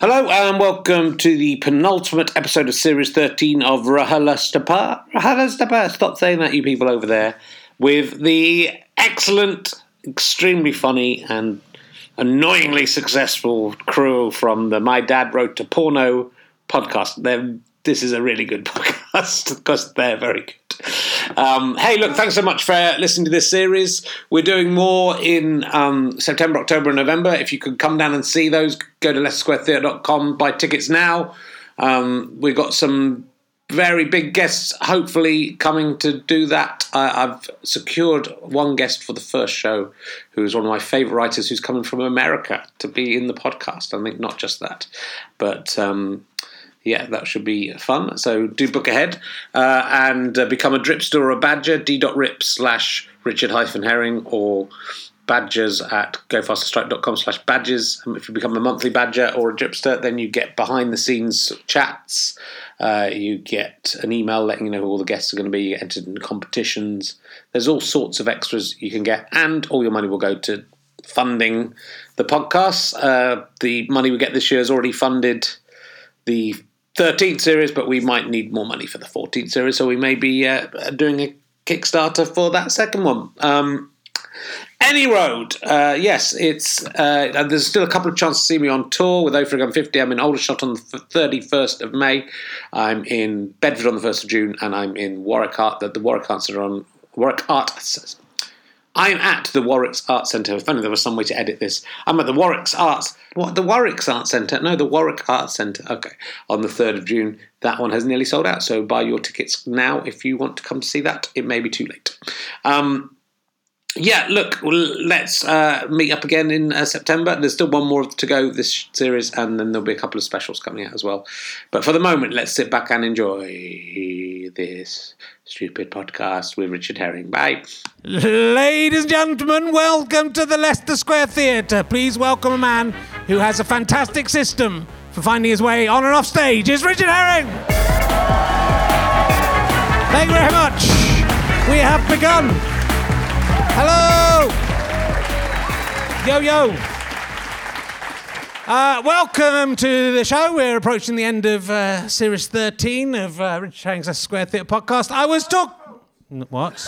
Hello and welcome to the penultimate episode of Series 13 of Rahalastapa. Rahalastapa, stop saying that, you people over there, with the excellent, extremely funny, and annoyingly successful crew from the My Dad Wrote to Porno podcast. They're, this is a really good podcast because they're very good. Um, hey, look, thanks so much for listening to this series. We're doing more in um, September, October, and November. If you could come down and see those, go to leicestersquaretheatre.com, buy tickets now. Um, we've got some very big guests, hopefully, coming to do that. I've secured one guest for the first show, who is one of my favourite writers who's coming from America to be in the podcast. I think not just that, but um, yeah, that should be fun. So do book ahead uh, and uh, become a dripster or a badger. d.rip slash Richard hyphen Herring or badgers at gofasterstripe.com slash badges. Um, if you become a monthly badger or a dripster, then you get behind the scenes chats. Uh, you get an email letting you know who all the guests are going to be. You get entered in competitions. There's all sorts of extras you can get, and all your money will go to funding the podcast. Uh, the money we get this year has already funded the 13th series, but we might need more money for the 14th series, so we may be uh, doing a Kickstarter for that second one. Um, any road, uh, yes, it's uh, there's still a couple of chances to see me on tour with Ophir 50. I'm in Aldershot on the 31st of May. I'm in Bedford on the 1st of June, and I'm in Warwick Art. The, the Warwick Arts are on Warwick Art I'm at the Warwick's Arts Centre. If only there was some way to edit this. I'm at the Warwick's Arts. What? The Warwick's Arts Centre? No, the Warwick Arts Centre. Okay. On the 3rd of June. That one has nearly sold out. So buy your tickets now if you want to come to see that. It may be too late. Um, yeah, look, let's uh, meet up again in uh, September. There's still one more to go this series, and then there'll be a couple of specials coming out as well. But for the moment, let's sit back and enjoy this stupid podcast with Richard Herring. Bye. Ladies and gentlemen, welcome to the Leicester Square Theatre. Please welcome a man who has a fantastic system for finding his way on and off stage. Is Richard Herring. Thank you very much. We have begun. Hello! Yo, yo. Uh, welcome to the show. We're approaching the end of uh, series 13 of uh, Richard Herring's Square Theatre podcast. I was talk. What?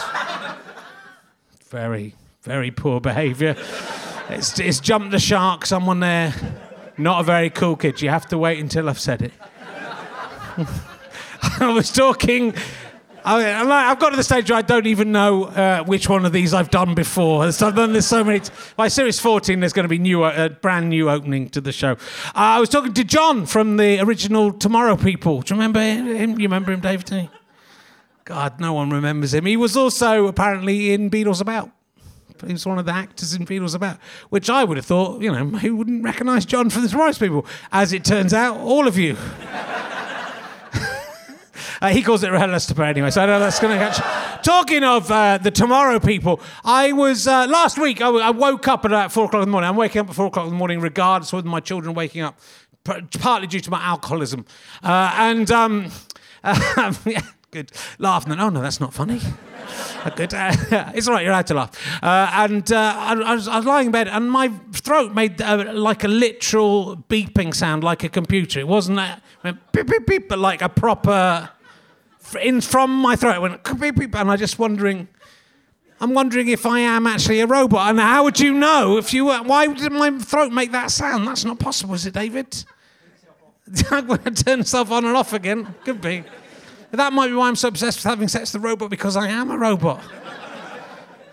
very, very poor behaviour. It's, it's jumped the shark, someone there. Not a very cool kid. You have to wait until I've said it. I was talking I, have got to the stage where I don't even know uh, which one of these I've done before. I've done so many. T- By series 14, there's going to be new, a uh, brand new opening to the show. Uh, I was talking to John from the original Tomorrow People. Do you remember him? You remember him, David? God, no one remembers him. He was also apparently in Beadle's About. He was one of the actors in Beadle's About, which I would have thought, you know, who wouldn't recognise John from the Tomorrow People? As it turns out, all of you. Uh, he calls it Relastapa anyway, so I know that's going to catch. Talking of uh, the tomorrow people, I was uh, last week. I, w- I woke up at about four o'clock in the morning. I'm waking up at four o'clock in the morning, regardless of my children waking up, partly due to my alcoholism, uh, and um, yeah, good laugh. Oh no, that's not funny. Good. Uh, it's all right. You're allowed to laugh. Uh, and uh, I, I, was, I, was, lying in bed, and my throat made uh, like a literal beeping sound, like a computer. It wasn't a, beep beep beep, but like a proper in from my throat. It went, and I'm just wondering. I'm wondering if I am actually a robot. And how would you know if you were? Why did my throat make that sound? That's not possible, is it, David? I'm going to turn myself on and off again. Could be. That might be why I'm so obsessed with having sex with the robot because I am a robot.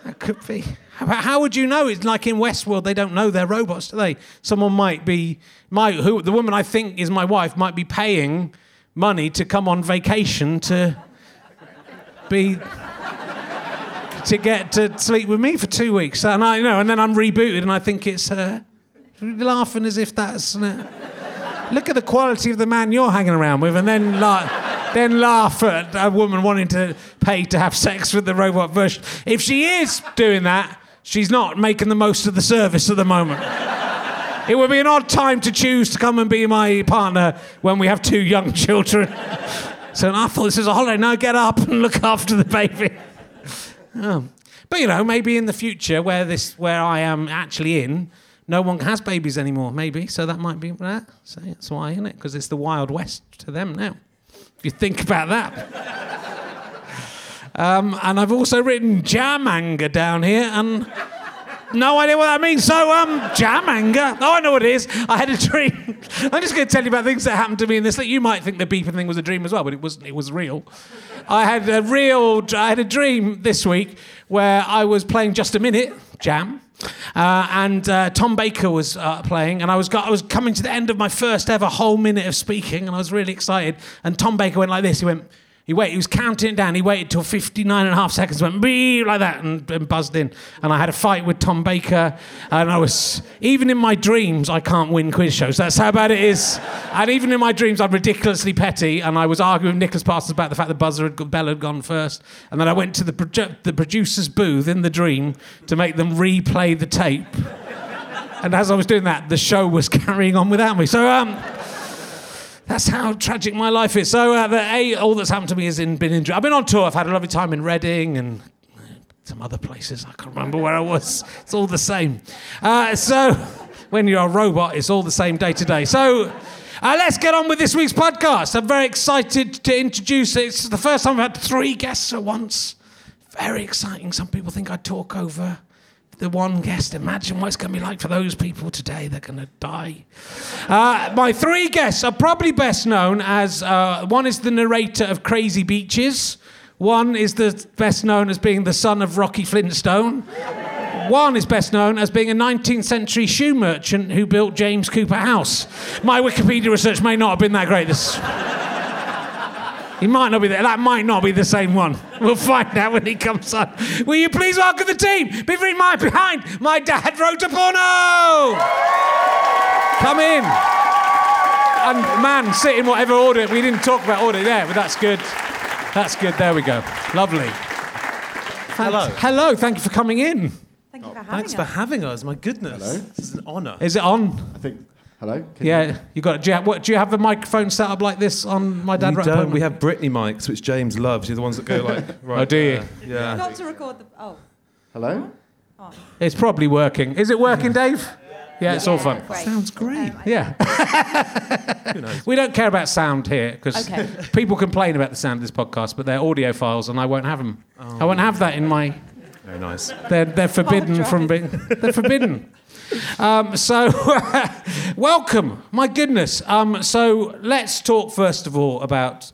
That could be. How would you know? It's like in Westworld, they don't know they're robots, do they? Someone might be, my who the woman I think is my wife might be paying money to come on vacation to be to get to sleep with me for two weeks. And I you know, and then I'm rebooted, and I think it's uh, laughing as if that's. Uh, look at the quality of the man you're hanging around with, and then la- then laugh at a woman wanting to pay to have sex with the robot version. If she is doing that, she's not making the most of the service at the moment. It would be an odd time to choose to come and be my partner when we have two young children. so I thought this is a holiday. Now get up and look after the baby. Oh. But you know, maybe in the future, where this, where I am actually in, no one has babies anymore, maybe. So that might be that. So that's why, isn't it? Because it's the Wild West to them now. If you think about that. um, and I've also written jam anger down here, and no idea what that means. So, um, jam anger. Oh, I know what it is. I had a dream. I'm just going to tell you about things that happened to me in this. That you might think the beeping thing was a dream as well, but it wasn't. It was real. I had a real. I had a dream this week where I was playing just a minute jam. Uh, and uh, Tom Baker was uh, playing, and I was, got, I was coming to the end of my first ever whole minute of speaking, and I was really excited. And Tom Baker went like this. He went, he waited, he was counting down. He waited till 59 and a half seconds, went beep like that, and, and, buzzed in. And I had a fight with Tom Baker. And I was, even in my dreams, I can't win quiz shows. That's how bad it is. And even in my dreams, I'm ridiculously petty. And I was arguing with Nicholas Parsons about the fact that Buzzer had, Bell had gone first. And then I went to the, produ- the producer's booth in the dream to make them replay the tape. and as I was doing that, the show was carrying on without me. So, um, that's how tragic my life is. So uh, the, a, all that's happened to me has in, been in. I've been on tour. I've had a lovely time in Reading and some other places. I can't remember where I was. It's all the same. Uh, so when you're a robot, it's all the same day to day. So. Uh, let's get on with this week's podcast. I'm very excited to introduce it. It's the first time I've had three guests at once. Very exciting. Some people think I talk over the one guest. Imagine what it's going to be like for those people today. They're going to die. Uh, my three guests are probably best known as uh, one is the narrator of Crazy Beaches, one is the best known as being the son of Rocky Flintstone. One is best known as being a 19th century shoe merchant who built James Cooper House. My Wikipedia research may not have been that great. This. He might not be there. That might not be the same one. We'll find out when he comes on. Will you please welcome the team? Behind my behind, my dad wrote a porno. Come in. And man, sit in whatever order. We didn't talk about order there, but that's good. That's good. There we go. Lovely. Hello. Hello. Thank you for coming in. Thank you for having Thanks us. for having us. My goodness. Hello. This is an honour. Is it on? I think. Hello. Can Yeah. You got. Do you, have, what, do you have a microphone set up like this on my dad we wrote don't. porno? We have Britney mics, which James loves. You're the ones that go like. Right Oh, do you? Yeah. Not to record the. Oh. Hello. It's probably working. Is it working, Dave? Yeah, it's all fun. Great. Sounds great. Um, Yeah. we don't care about sound here because Okay. people complain about the sound of this podcast, but they're audiophiles, and I won't have them. I won't have that in my. Very nice. They're they're forbidden from being. They're forbidden. Um, so, welcome. My goodness. Um, so let's talk first of all about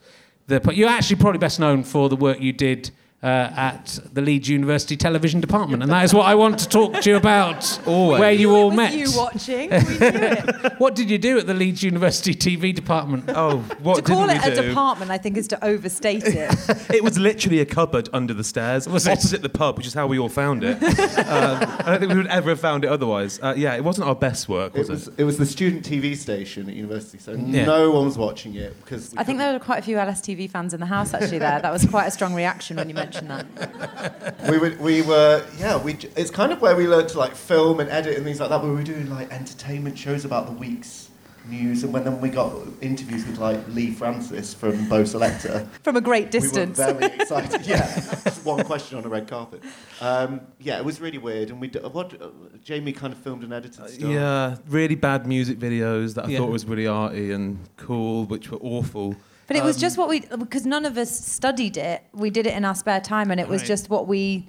the. You're actually probably best known for the work you did. Uh, at the Leeds University Television Department, and that is what I want to talk to you about. Always. Where you knew it all was met. You watching? We knew it. What did you do at the Leeds University TV department? Oh, what did you do? to call didn't it a do? department, I think, is to overstate it. It was literally a cupboard under the stairs, Was it? opposite the pub, which is how we all found it. um, I don't think we would ever have found it otherwise. Uh, yeah, it wasn't our best work, was It it? was it was the student TV station at university, so Yeah. no one was watching it because I think there were quite a few LSTV fans in the house actually. There, that was quite a strong reaction when you mentioned that. we were we were yeah we it's kind of where we learned to like film and edit and things like that. We were doing like entertainment shows about the week's news, and when then we got interviews with like Leigh Francis from Bo Selecta. From a great distance. We were very excited. Yeah, just one question on a red carpet. Um, yeah, it was really weird, and we d- what uh, Jamie kind of filmed and edited stuff. Yeah, really bad music videos that I Yeah. thought was really arty and cool, which were awful. But it was Um, just what we, because none of us studied it. We did it in our spare time, and it was Right. just what we.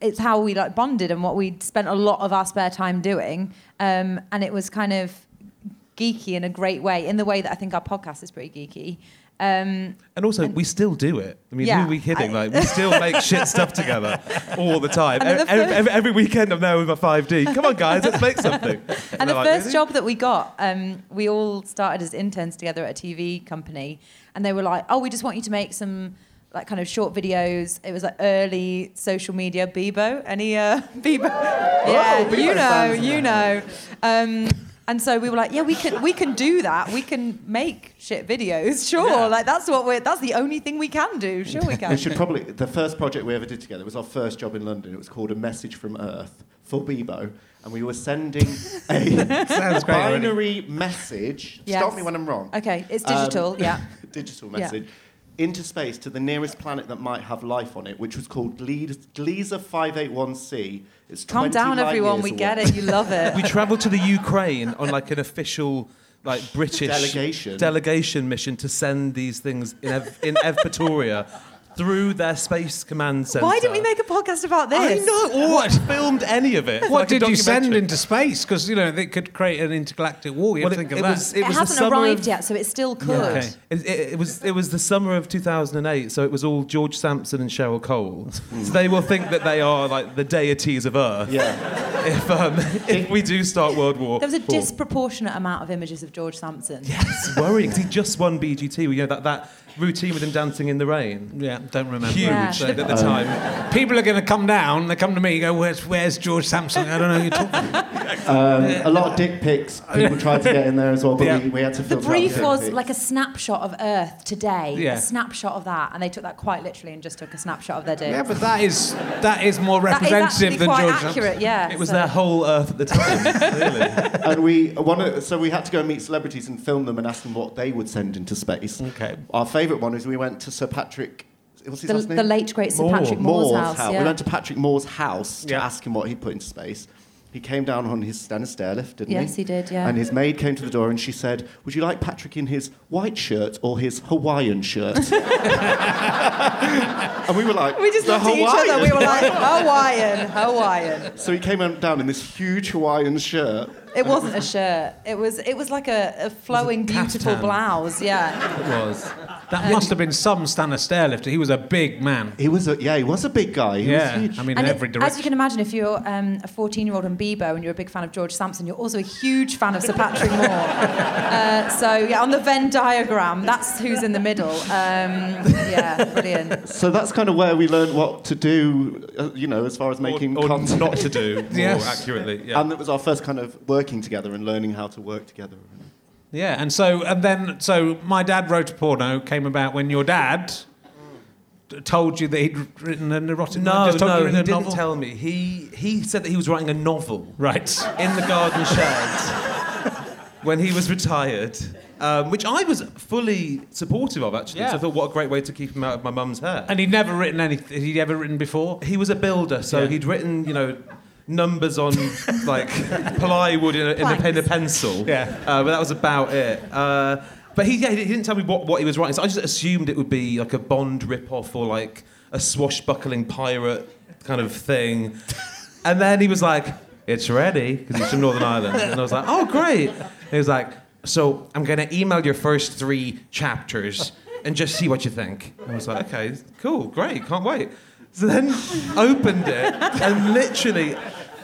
It's how we like bonded and what we spent a lot of our spare time doing, um, and it was kind of geeky in a great way, in the way that I think our podcast is pretty geeky. Um, And also, we still do it. I mean, Yeah, who are we kidding? I- like, we still make shit stuff together all the time. And then the Every, every, every weekend, I'm there with my 5D. Come on, guys, let's make something. and they're the like, first "Really?" job that we got, um, we all started as interns together at a TV company, and they were like, "Oh, we just want you to make some." Like kind of short videos. It was like early social media. Bebo, any uh, Bebo? Yeah, Bebo you know, you know. Um, and so we were like, yeah, we can we can do that. We can make shit videos. Sure, like that's what we're. That's the only thing we can do. Sure, we can. We should probably. The first project we ever did together was our first job in London. It was called A Message from Earth for Bebo, and we were sending a binary message. Yes. Stop me when I'm wrong. Okay, it's Um, digital. yeah. Digital Yeah. message into space to the nearest planet that might have life on it, which was called Gle- Gliese 581c. It's Calm 20 down, everyone. We away. get it. You love it. We travelled to the Ukraine on like an official, like British Delegation. delegation mission to send these things in, Ev- in Evpatoria through their space command center. Why didn't we make a podcast about this? I know, or filmed any of it. What like did you send into space? Because you know they could create an intergalactic war. You Well, have to it, think of it that. was, it It, was hasn't arrived of- yet, so it still could. Okay. It, it, it was it was the summer of 2008, so it was all George Sampson and Cheryl Cole. So they will think that they are like the deities of Earth. Yeah. If um, if we do start World War, There was a Four. disproportionate amount of images of George Sampson. It's worrying 'cause he just won BGT. You know that that routine with him dancing in the rain. yeah, don't remember. Huge Yeah. at the time. People are going to come down. They come to me. and Go, where's where's George Sampson? I don't know. who You're talking. Um, a lot of dick pics. People tried to get in there as well, but Yeah. we, we had to The filter out brief dick was pics. like a snapshot of Earth today. Yeah. A snapshot of that, and they took that quite literally and just took a snapshot of their dick. Yeah, but that is that is more representative actually than quite George accurate. Sampson. Yeah. It was so- their whole Earth at the time. really. and we wanted, so we had to go and meet celebrities and film them and ask them what they would send into space. Okay. Our favourite one is we went to Sir Patrick. What's his the, last name? the late great Sir Moore. Patrick Moore's, house. We Yeah. went to Patrick Moore's house to Yeah. ask him what he put into space. He came down on his Stannah stairlift, didn't he? Yes, he did, yeah. And his maid came to the door and she said, "Would you like Patrick in his white shirt or his Hawaiian shirt?" and we were like, we just "The looked at each other. We were like, Hawaiian, Hawaiian. So he came down in this huge Hawaiian shirt. It wasn't a shirt. It was it was like a, a flowing, beautiful blouse. Yeah. It was. That must have been some Stannah stairlifter. He was a big man. He was a yeah, he was a big guy. He yeah, was huge. I mean, And in it- every as you can imagine, if you're um, a 14-year-old in Bebo and you're a big fan of George Sampson, you're also a huge fan of Sir Patrick Moore. uh, so yeah, on the Venn diagram, that's who's in the middle. Um, yeah, brilliant. so that's kind of where we learned what to do, uh, you know, as far as making or, or content. not to do more accurately. Yeah. And it was our first kind of working together and learning how to work together. Yeah, and so and then so my dad wrote a porno came about when your dad told you that he'd written an erotic no, just told no, he'd he a didn't novel? tell me. He he said that he was writing a novel Right. in the garden shed when he was retired, um, which I was fully supportive of actually. Yeah. So I thought, what a great way to keep him out of my mum's hair. And he'd never written anything. He'd ever written before. he was a builder, so Yeah. he'd written, you know, numbers on like plywood in a, in a, in a pencil. Yeah. Uh, but that was about it. Uh, but he, yeah, he didn't tell me what, what he was writing, so I just assumed it would be like a Bond rip-off or like a swashbuckling pirate kind of thing. And then he was like, "It's ready," because he's from Northern Ireland, and I was like, "Oh, great!" And he was like, "So I'm gonna email your first three chapters." And just see what you think. And I was like, okay, cool, great, can't wait. So then opened it, and literally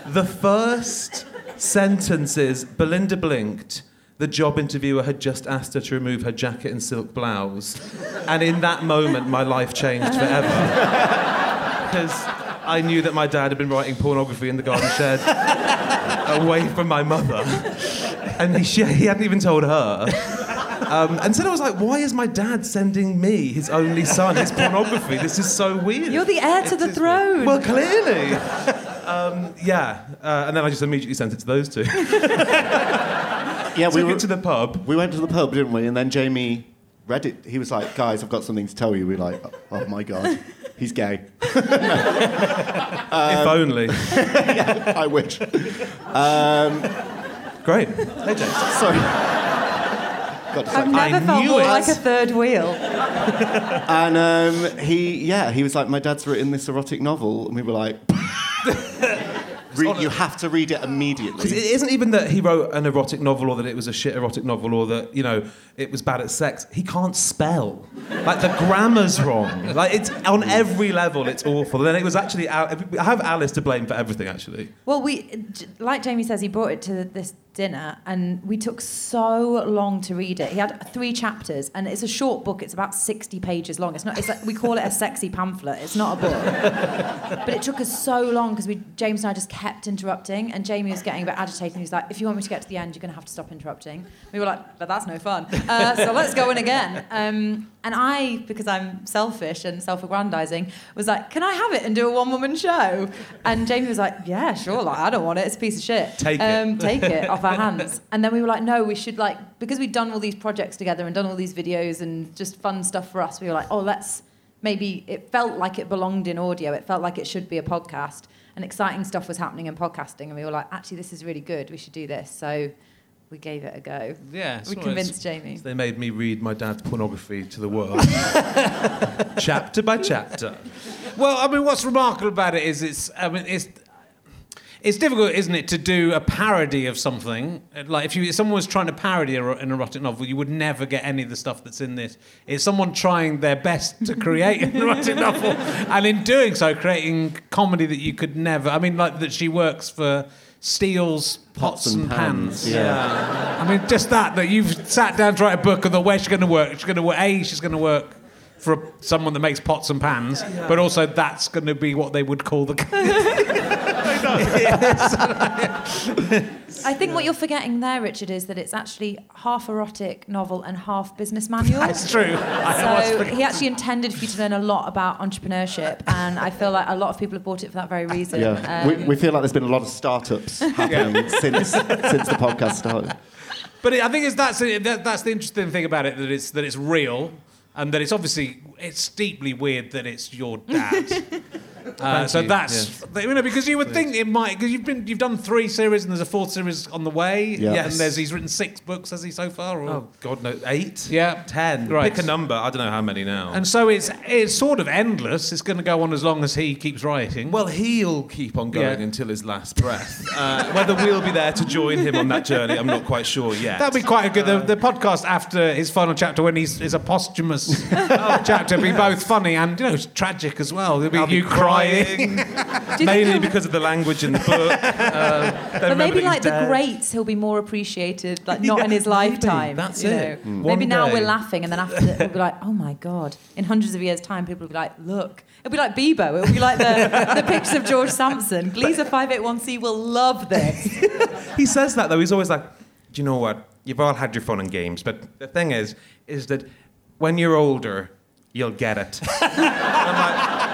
the first sentence is Belinda blinked. The job interviewer had just asked her to remove her jacket and silk blouse. And in that moment, my life changed forever. Because I knew that my dad had been writing pornography in the garden shed away from my mother. And he, she, he hadn't even told her. Um, and so I was like, why is my dad sending me, his only son, his pornography? This is so weird. You're the heir to the throne. Well, clearly. Um, yeah. Uh, and then I just immediately sent it to those two. Yeah, Took we were, it to the pub. we went to the pub, didn't we? And then Jamie read it. He was like, "Guys, I've got something to tell you." We were like, "Oh my god, he's gay." if only. I wish. Great. Hey, James. Sorry. God, I've sorry. never I felt more it. like a third wheel. And um, he, yeah, he was like, "My dad's written this erotic novel," and we were like, Read, "You have to read it Because immediately." it isn't even that he wrote an erotic novel or that it was a shit erotic novel or that, you know, it was bad at sex. He can't spell. Like, the grammar's wrong. Like, it's on every level, it's awful. And then it was actually, Al- I have Alice to blame for everything, actually. Well, we, like Jamie says, he brought it to this dinner, and we took so long to read it. He had three chapters, and it's a short book. It's about sixty pages long. It's not. It's like, we call it a sexy pamphlet. It's not a book. but it took us so long because we James and I just kept interrupting, and Jamie was getting a bit agitated. He was like, "If you want me to get to the end, you're going to have to stop interrupting." We were like, "But that's no fun." Uh, so let's go in again. Um, and I, because I'm selfish and self-aggrandizing, was like, "Can I have it and do a one-woman show?" And Jamie was like, "Yeah, sure. Like, I don't want it. It's a piece of shit. Take it. um, Take it. Off our hands. And then we were like, no, we should like because we'd done all these projects together and done all these videos and just fun stuff for us. We were like, oh, let's maybe it felt like it belonged in audio. It felt like it should be a podcast. And exciting stuff was happening in podcasting, and we were like, actually, this is really good. We should do this. So we gave it a go. Yeah, We convinced Jamie. They made me read my dad's pornography to the world, chapter by chapter. Well, I mean, what's remarkable about it is it's. I mean, it's. It's difficult, isn't it, to do a parody of something? Like if you if someone was trying to parody an erotic novel, you would never get any of the stuff that's in this. It's someone trying their best to create an erotic novel, and in doing so, creating comedy that you could never. I mean, like that she works for Steele's Pots, and, Pans. Yeah. I mean, just that that you've sat down to write a book and the way she's going to work. She's going to work. A, she's going to work for someone that makes pots and pans, but also that's going to be what they would call the. I think what you're forgetting there, Richard, is that it's actually half erotic novel and half business manual. That's true. So forgetting. he actually intended for you to learn a lot about entrepreneurship, and I feel like a lot of people have bought it for that very reason. Yeah. Um, we, we feel like there's been a lot of startups happening since since the podcast started. But it, I think it's that's that, that's the interesting thing about it that it's that it's real and that it's obviously it's deeply weird that it's your dad. Uh, so you. that's you know because you would think it might because you've been you've done three series and there's a fourth series on the way. Yeah. And there's he's written six books has he so far? Or? Oh God, no, eight, Yeah. ten. Right. Pick a number. I don't know how many now. And so it's it's sort of endless. It's going to go on as long as he keeps writing. well, he'll keep on going Yeah. until his last breath. Uh, whether we'll be there to join him on that journey, I'm not quite sure yet. That'd be quite a good. The, the podcast after his final chapter, when he's is a posthumous chapter, be both funny and you know tragic as well. There'll be I'll be you crying. mainly because of the language in the book. Uh, But maybe like the dead. greats, he'll be more appreciated, like not Yeah, in his maybe. lifetime. That's you it. know. Mm. Maybe One now we're laughing, and then after that, we'll be like, oh my god! In hundreds of years' time, people will be like, look. It'll be like Bebo. It'll be like the, the pictures of George Sampson. Gliese 581c will love this. He says that though. He's always like, "Do you know what? You've all had your fun and games, but the thing is, is that when you're older, you'll get it." I'm like,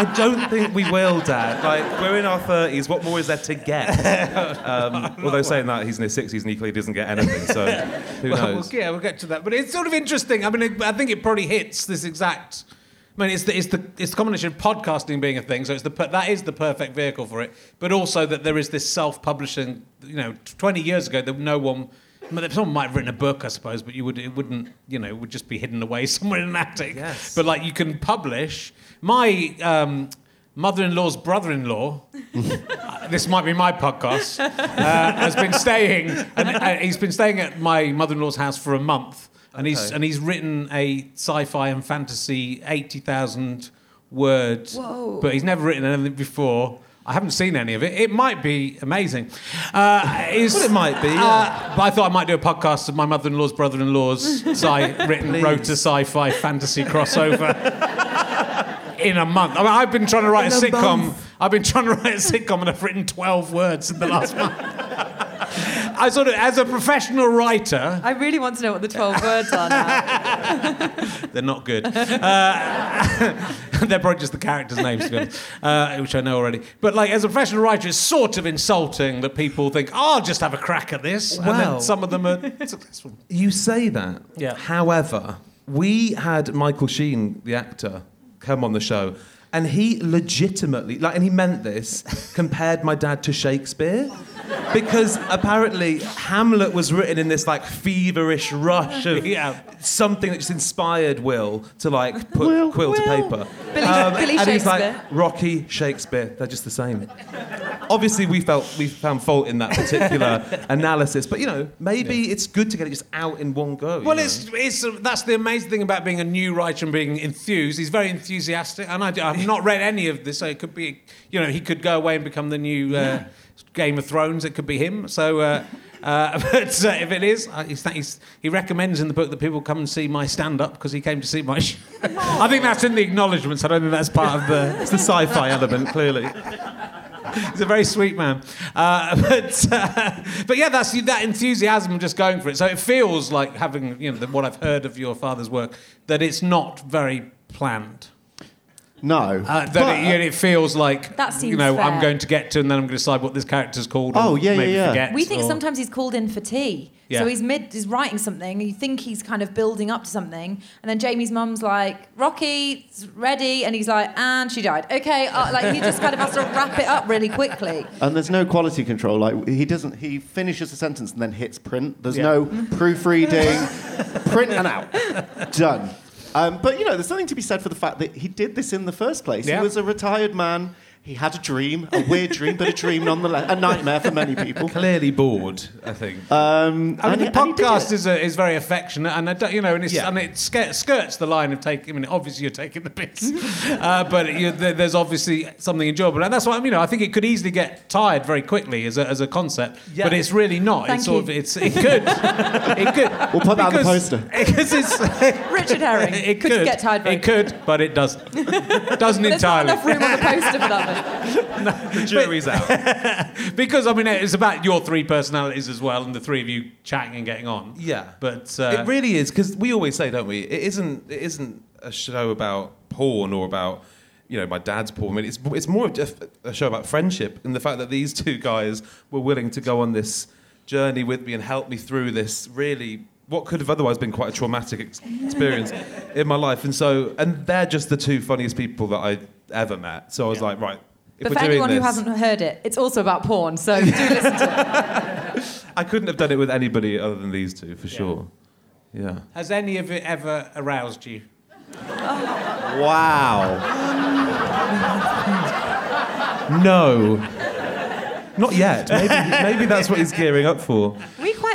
I don't think we will, Dad. Like, we're in our thirties. What more is there to get? Um, although saying that, he's in his sixties and he clearly doesn't get anything. So who Well, knows? yeah, we'll get to that. But it's sort of interesting. I mean, it, I think it probably hits this exact. I mean, it's the, it's the it's the combination of podcasting being a thing, so it's the that is the perfect vehicle for it. But also that there is this self-publishing. You know, twenty years ago, that no one. I mean, someone might have written a book, I suppose, but you would it wouldn't. You know, it would just be hidden away somewhere in an attic. Yes. But like, you can publish. My um, mother-in-law's brother-in-law. uh, this might be my podcast. Uh, has been staying, and uh, he's been staying at my mother-in-law's house for a month, and he's and he's written a sci-fi and fantasy eighty thousand words. Whoa. But he's never written anything before. I haven't seen any of it. It might be amazing. Uh, is- Well, it might be, yeah. Uh, but I thought I might do a podcast of my mother-in-law's brother-in-law's sci- written Please. wrote a sci-fi fantasy crossover in a month. I mean, I've been trying to write a, In a sitcom. I've been trying to write a sitcom, and I've written twelve words in the last month. I sort of, as a professional writer, I really want to know what the 12 words are now. they're not good. Uh, they're probably just the characters' names, to be honest, uh, which I know already. But like, as a professional writer, it's sort of insulting that people think, "Oh, "I'll just have a crack at this," and then Well- some of them are successful. You say that. Yeah. However, we had Michael Sheen, the actor, come on the show, and he legitimately, like, and he meant this, compared my dad to Shakespeare. Because apparently Hamlet was written in this like feverish rush of Yeah. something that just inspired Will to like put quill to paper. Billy- um, Billy and he's like Rocky, Shakespeare, they're just the same. Obviously, we felt we found fault in that particular analysis, but you know, maybe it's good to get it just out in one go. you Well, know? it's, it's that's the amazing thing about being a new writer and being enthused. He's very enthusiastic, and I, not read any of this. So it could be, you know, he could go away and become the new uh, Game of Thrones. It could be him. So, uh, uh, but uh, if it is, uh, he's, he's, he recommends in the book that people come and see my stand-up because he came to see my. Show. I think that's in the acknowledgements. I don't think that's part of the. It's the sci-fi element, clearly. He's a very sweet man. Uh, but, uh, but yeah, that's that enthusiasm just going for it. So it feels like having, you know, the, what I've heard of your father's work, that it's not very planned. No. Uh, that But- it, you know, it feels like That seems you know I'm going to get to, and then I'm going to decide what this character's called. Oh, yeah, yeah, maybe yeah. Forget, We think or- sometimes he's called in for tea. Yeah. So he's mid, he's writing something. You think he's kind of building up to something, and then Jamie's mum's like, "Rocky's ready," and he's like, "And she died." Okay, uh, like he just kind of has to wrap it up really quickly. And there's no quality control. Like he doesn't. He finishes a sentence and then hits print. There's Yeah. no proofreading. print and out. Done. Um, but you know, there's something to be said for the fact that he did this in the first place. Yeah. He was a retired man. He had a dream, a weird dream, but a dream nonetheless. A nightmare for many people. Clearly bored, I think. Um, I mean, and the he- and he podcast it. is a, is very affectionate, and I don't, you know, and it's Yeah. and it sk- skirts the line of taking. I mean, obviously you're taking the piss, uh, but you, there's obviously something enjoyable, and that's why you know I think it could easily get tired very quickly as a, as a concept, Yeah. but it's really not. Thank it's sort you. of it's it could it could. We'll put that on the poster. because it's Richard Herring it could, could get tired very It could, but it doesn't. Doesn't There's not entirely. enough room on the poster for that one. the jury's out. because I mean it's about your three personalities as well, and the three of you chatting and getting on. Yeah, but uh, it really is because we always say, don't we? It isn't. It isn't a show about porn or about you know my dad's porn. I mean, it's it's more of a show about friendship and the fact that these two guys were willing to go on this journey with me and help me through this really what could have otherwise been quite a traumatic ex- experience in my life. And so, and they're just the two funniest people that I ever met. So I was like, right. If But we're for doing anyone who hasn't heard it, it's also about porn. So do listen to it. I couldn't have done it with anybody other than these two for sure. Yeah. has any of it ever aroused you? Wow. No. Not yet. Maybe, maybe that's what he's gearing up for.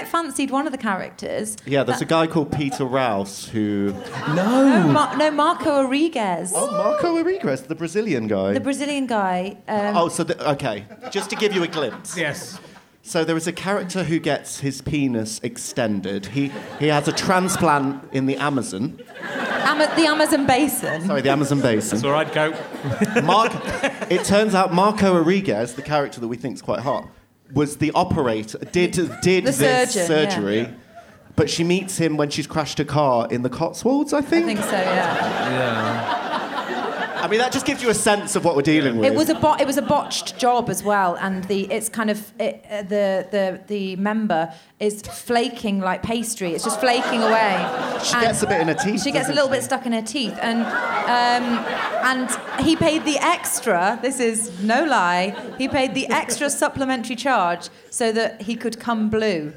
We quite fancied one of the characters. Yeah, there's a guy called Peter Rouse who. No, Mar- no Marco Rodriguez, Oh, Marco Rodriguez, the Brazilian guy. the Brazilian guy. Um, oh, so the, okay. Just to give you a glimpse. Yes. So there is a character who gets his penis extended. He he has a transplant in the Amazon. Ama- the Amazon basin. Sorry, the Amazon basin. It's all right, go. Mark, it turns out Marco Rodriguez, the character that we think is quite hot, was the operator, did, did The this surgeon, surgery. yeah. But she meets him when she's crashed a car in the Cotswolds, I think. I think. think so. Yeah. Yeah. I mean, that just gives you a sense of what we're dealing with. It was a bo- it was a botched job as well, and the it's kind of it, uh, the the the member is flaking like pastry. It's just flaking away. She And gets a bit in her teeth. She gets a little bit stuck in her teeth, and um, and he paid the extra. This is no lie. He paid the extra supplementary charge so that he could come blue.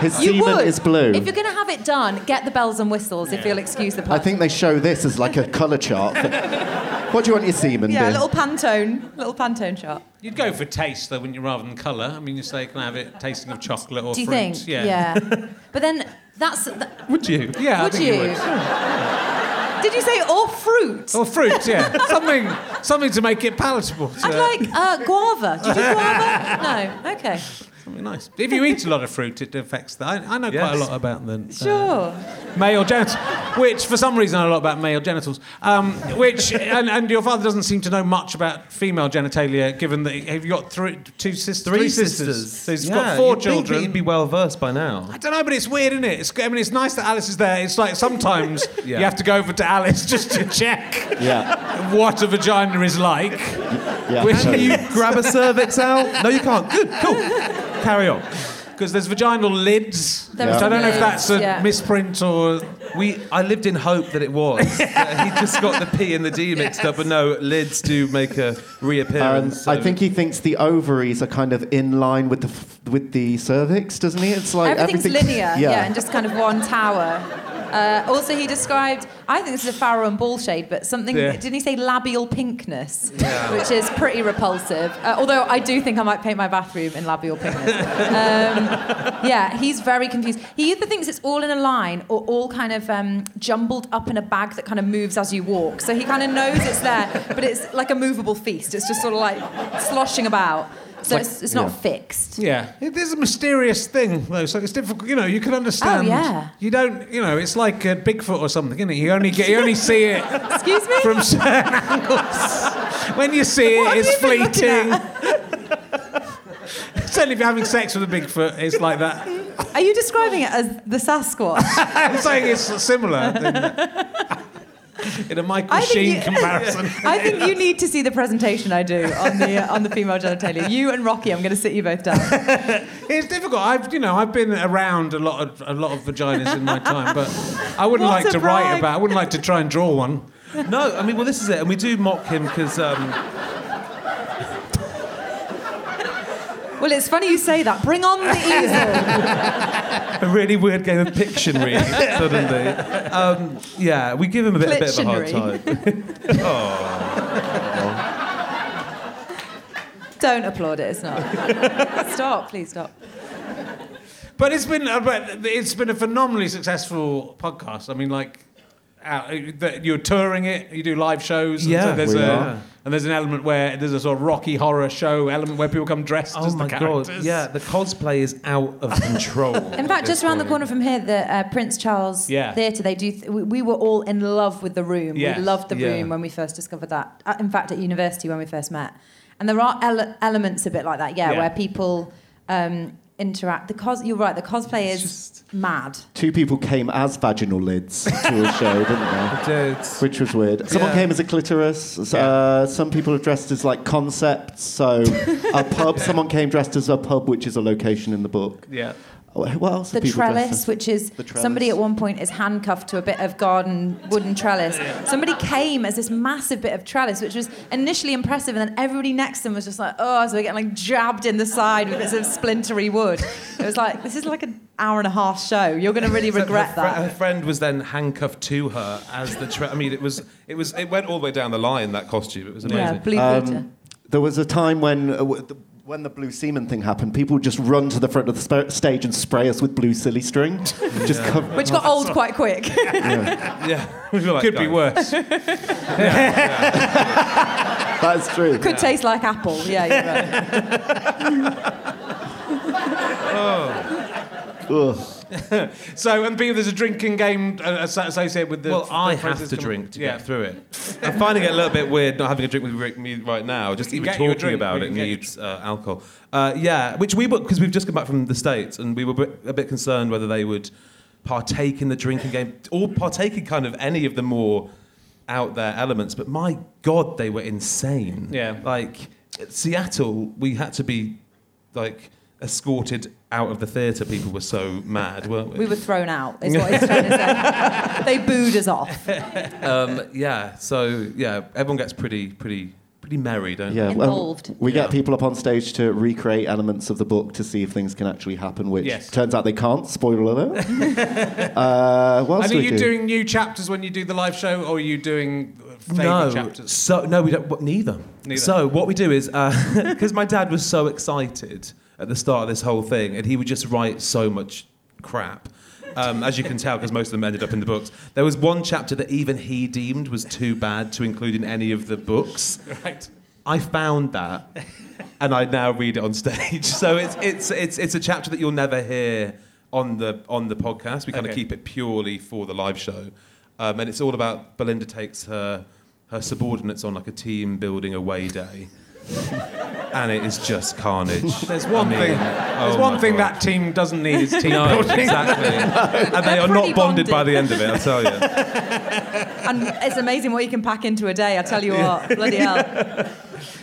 His You semen would. is blue. If you're going to have it done, get the bells and whistles. If you'll excuse the pun. I think they show this as like a colour chart. what do you want your semen Yeah, a little Pantone, little Pantone shot. You'd go for taste though, wouldn't you, rather than colour? I mean, you say, can I have it tasting of chocolate or Do you fruit? think? Yeah. but then that's. That, Would you? Yeah, I would think you? you would. Did you say or fruit? Or fruit, yeah. something, something to make it palatable. To, I'd like uh, guava. Do you do guava? No. Okay. Something nice. If you eat a lot of fruit, it affects that. I, I know quite a lot about the uh, Sure. male genitals, which for some reason I know a lot about male genitals. Um, which and, and your father doesn't seem to know much about female genitalia, given that have you got three, two sisters, Three, sisters. So he's Yeah, got 4 you'd think children. He'd be well versed by now. I don't know, but it's weird, isn't it? It's, I mean, it's nice that Alice is there. It's like sometimes Yeah. you have to go over to Alice just to check yeah. what a vagina is like. yeah. Which totally. you grab a cervix out? No, you can't. Good, cool. Carry on. Because there's vaginal lids. There which I don't know if that's a yeah. misprint or. We, I lived in hope that it was. that he just got the P and the D mixed up, but no, lids do make a Um, reappearance. I think he thinks the ovaries are kind of in line with the f- with the cervix, doesn't he? It's like Everything's everything- linear, yeah. and just kind of one tower. Uh, also, he described, I think this is a Farrow and Ball shade, but something, Yeah. didn't he say labial pinkness? Which is pretty repulsive. Uh, although I do think I might paint my bathroom in labial pinkness. Um, yeah, he's very confused. He either thinks it's all in a line or all kind of um, jumbled up in a bag that kind of moves as you walk. So he kind of knows it's there, but it's like a movable feast. It's just sort of like sloshing about. So like- it's, it's not yeah. fixed. Yeah, it is a mysterious thing though, so it's difficult. You know, you can understand. Oh, yeah. You don't. You know, it's like uh, Bigfoot or something, isn't it? You only get, you only see it Excuse me? from certain angles. When you see it, What have it's you been looking fleeting. Certainly, if you're having sex with a Bigfoot, it's like that. Are you describing it as the Sasquatch? I'm saying it's similar. in a Michael I Sheen you- comparison. I think you need to see the presentation I do on the uh, on the female genitalia. You and Rocky, I'm going to sit you both down. It's difficult. I've you know I've been around a lot of a lot of vaginas in my time, but I wouldn't What like a to write about. I wouldn't like to try and draw one. No, I mean, well, this is it, and we do mock him because um, Well, it's funny you say that. Bring on the easel. a really weird game of Pictionary suddenly. Um, yeah, we give him a bit, a bit of a hard time. Don't applaud it. It's not. Stop, please stop. But it's been uh, but it's been a phenomenally successful podcast. I mean, like. Uh, that you're touring it, you do live shows. and Yeah, so there's we a, are. and there's an element where there's a sort of rocky horror show element where people come dressed Oh as my the god! Yeah, the cosplay is out of control. In fact, just around the corner from here, the uh, Prince Charles Yeah. Theatre, they do. Th- we, we were all in love with the room. Yes. We loved the Yeah. room when we first discovered that. Uh, in fact, at university when we first met, and there are ele- elements a bit like that, yeah, Yeah. where people um, interact. The cos, you're right. The cosplay is mad. Two people came as vaginal lids to a show, didn't they? Dude. Which was weird. Someone Yeah. came as a clitoris. Uh, some people are dressed as like concepts. So a pub. Someone came dressed as a pub, which is a location in the book. yeah. Oh, What? The have people dressed trellis, which is trellis. somebody at one point is handcuffed to a bit of garden wooden trellis. Somebody came as this massive bit of trellis, which was initially impressive, and then everybody next to them was just like, oh, so they're getting like jabbed in the side with bits of splintery wood. It was like, this is like an hour and a half show. You're going to really So regret her, fri- her friend was then handcuffed to her as the. Tra- I mean, it was it was it went all the way down the line. That costume, it was amazing. Yeah, blue Um, glitter. There was a time when, uh, w- the- when the blue semen thing happened, people would just run to the front of the sp- stage and spray us with blue silly string. just cover- Which got old quite quick. yeah, we were like, Could be guys, worse. That's true. Could taste like apple. Yeah, you're right. Oh. Ugh. So, and B, there's a drinking game uh, associated with the. Well, I have to drink to yeah. get through it. I'm finding it a little bit weird not having a drink with me right now. Just even get you a talking drink. about it can get you- needs uh, alcohol. Uh, yeah, which we were because we've just come back from the states and we were a bit, a bit concerned whether they would partake in the drinking game or partake in kind of any of the more out there elements. But my God, they were insane. Yeah. like at Seattle, we had to be like escorted out of the theatre. People were so mad, weren't We We were thrown out, is what he's trying to say. They booed us off. Um, yeah. So yeah, everyone gets pretty, pretty, pretty merry, don't Yeah, they? well, Involved. we Yeah. get people up on stage to recreate elements of the book to see if things can actually happen, which Yes. turns out they can't. Spoiler alert. uh, what else And do are we you do? doing new chapters when you do the live show, or are you doing uh, favourite No, chapters? so no, we don't. What, neither. Neither. So what we do is because my dad was so excited at the start of this whole thing, and he would just write so much crap. Um, as you can tell, because most of them ended up in the books. There was one chapter that even he deemed was too bad to include in any of the books. Right. I found that, and I now read it on stage. So it's it's it's it's a chapter that you'll never hear on the on the podcast. We kind of Okay. keep it purely for the live show, um, and it's all about Belinda takes her her subordinates on like a team building away day, and it is just carnage. There's one I mean, thing. oh There's one my thing God. that team doesn't need is team No, building. exactly. and they are pretty not bonded by the end of it. I tell you. And it's amazing what you can pack into a day, I tell you what. Bloody hell.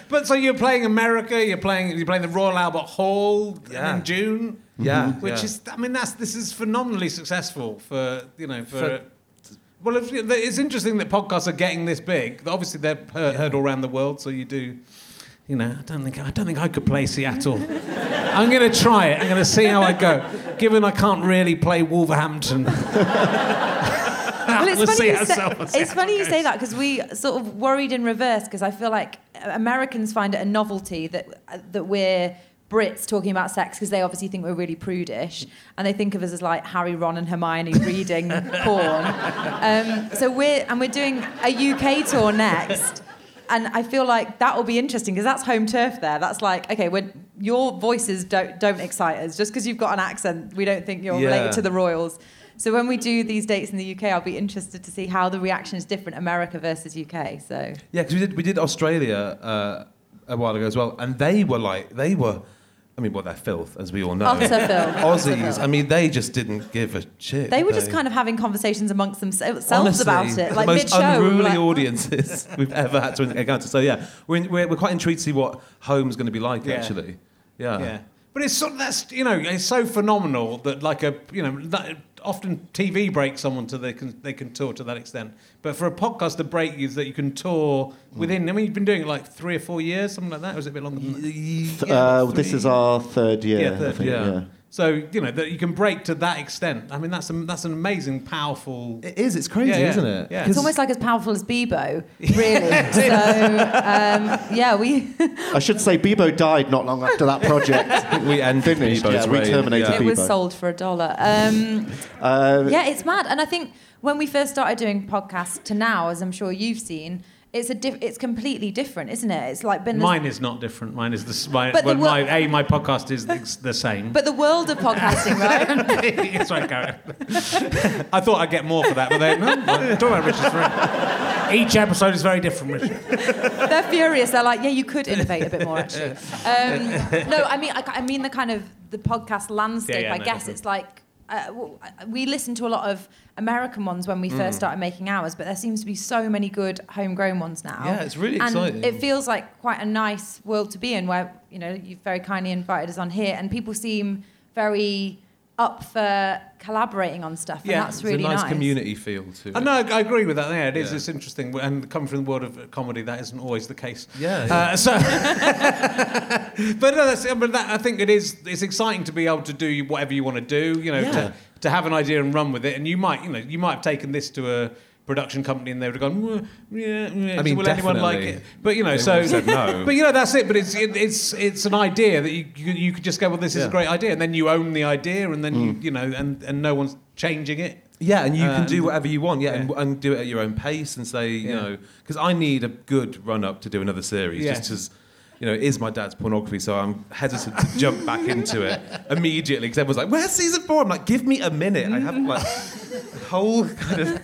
But so you're playing America. You're playing. You're playing the Royal Albert Hall Yeah. in June. Mm-hmm. Yeah, Which yeah. is. I mean, that's this is phenomenally successful for you know for. For- well, it's interesting that podcasts are getting this big. Obviously, they're heard, heard all around the world, so you do. You know, I don't think I don't think I could play Seattle. I'm going to try it. I'm going to see how I go. Given I can't really play Wolverhampton. Well, it's We'll funny, you say, it's funny you say that because we sort of worried in reverse because I feel like Americans find it a novelty that that we're Brits talking about sex because they obviously think we're really prudish and they think of us as like Harry, Ron, and Hermione reading porn. Um, so we're and we're doing a UK tour next. And I feel like that will be interesting because that's home turf there. That's like, okay, when your voices don't don't excite us. Just because you've got an accent, we don't think you're Yeah. related to the royals. So when we do these dates in the UK, I'll be interested to see how the reaction is different, America versus UK. So Yeah, because we did we did Australia uh, a while ago as well, and they were like they were I mean, well, they're filth, as we all know. Utter filth. Aussies, filth. I mean, they just didn't give a shit. They were did just kind of having conversations amongst themselves Honestly, about it, like the most mid-show. unruly like, audiences we've ever had to encounter. So yeah, we're, we're, we're quite intrigued to see what home's going to be like. Yeah. Actually, yeah. Yeah, but it's so, that's you know it's so phenomenal that like a you know that, often TV breaks someone to they can they can tour to that extent, but for a podcast to break you is that you can tour within. I mean, you've been doing it like three or four years, something like that. Or was it a bit longer than that? Uh, this is our third year. Yeah, I third, think, yeah. So you know that you can break to that extent. I mean, that's a, that's an amazing, powerful. It is. It's crazy, Yeah, yeah, isn't it? yeah. It's 'Cause- almost like as powerful as Bebo, really. so, um, yeah, we. I should say, Bebo died not long after that project. we ended Finished, Bebo's yeah, we reign, terminated yeah. it was sold for a dollar. Um, Uh, yeah, it's mad. And I think when we first started doing podcasts to now, as I'm sure you've seen, it's a diff- it's completely different, isn't it? It's like been Mine is not different. Mine is the my, But the well, my wo- a my podcast is the, the same. but the world of podcasting, right? Sorry, Gary. I thought I'd get more for that, but then no. Talking about Richard's friend. Each episode is very different, Richard. They're furious. They're like, yeah, you could innovate a bit more, actually. Um, no, I mean, I, I mean the kind of the podcast landscape. Yeah, yeah, I no, guess definitely. it's like uh, we listened to a lot of American ones when we Mm. first started making ours, but there seems to be so many good homegrown ones now. Yeah, it's really and exciting. It feels like quite a nice world to be in, where you know you've very kindly invited us on here, and people seem very up for collaborating on stuff, and Yeah, that's It's really a nice, community feel too. it. I know, I agree with that. Yeah, it is. Yeah. It's interesting, and coming from the world of comedy, that isn't always the case. Yeah, yeah. Uh, so, but no, that's, but that, I think it is. It's exciting to be able to do whatever you want to do. You know, Yeah. to, to have an idea and run with it. And you might, you know, you might have taken this to a production company and they would have gone, "Well, yeah, yeah. I mean, will anyone like it? But you know, They so no. But you know, that's it. But it's it, it's it's an idea that you you, you could just go, well, this is a great idea, and then you own the idea, and then you you know, and and no one's changing it. Yeah, and you can do um, whatever you want. Yeah, And, yeah. and do it at your own pace and say, you Yeah. know, because I need a good run up to do another series. Yeah. Just as, you know, it is my dad's pornography, so I'm hesitant to jump back into it immediately because everyone's like, "Where's season four? I'm like, "Give me a minute. I have like a whole kind of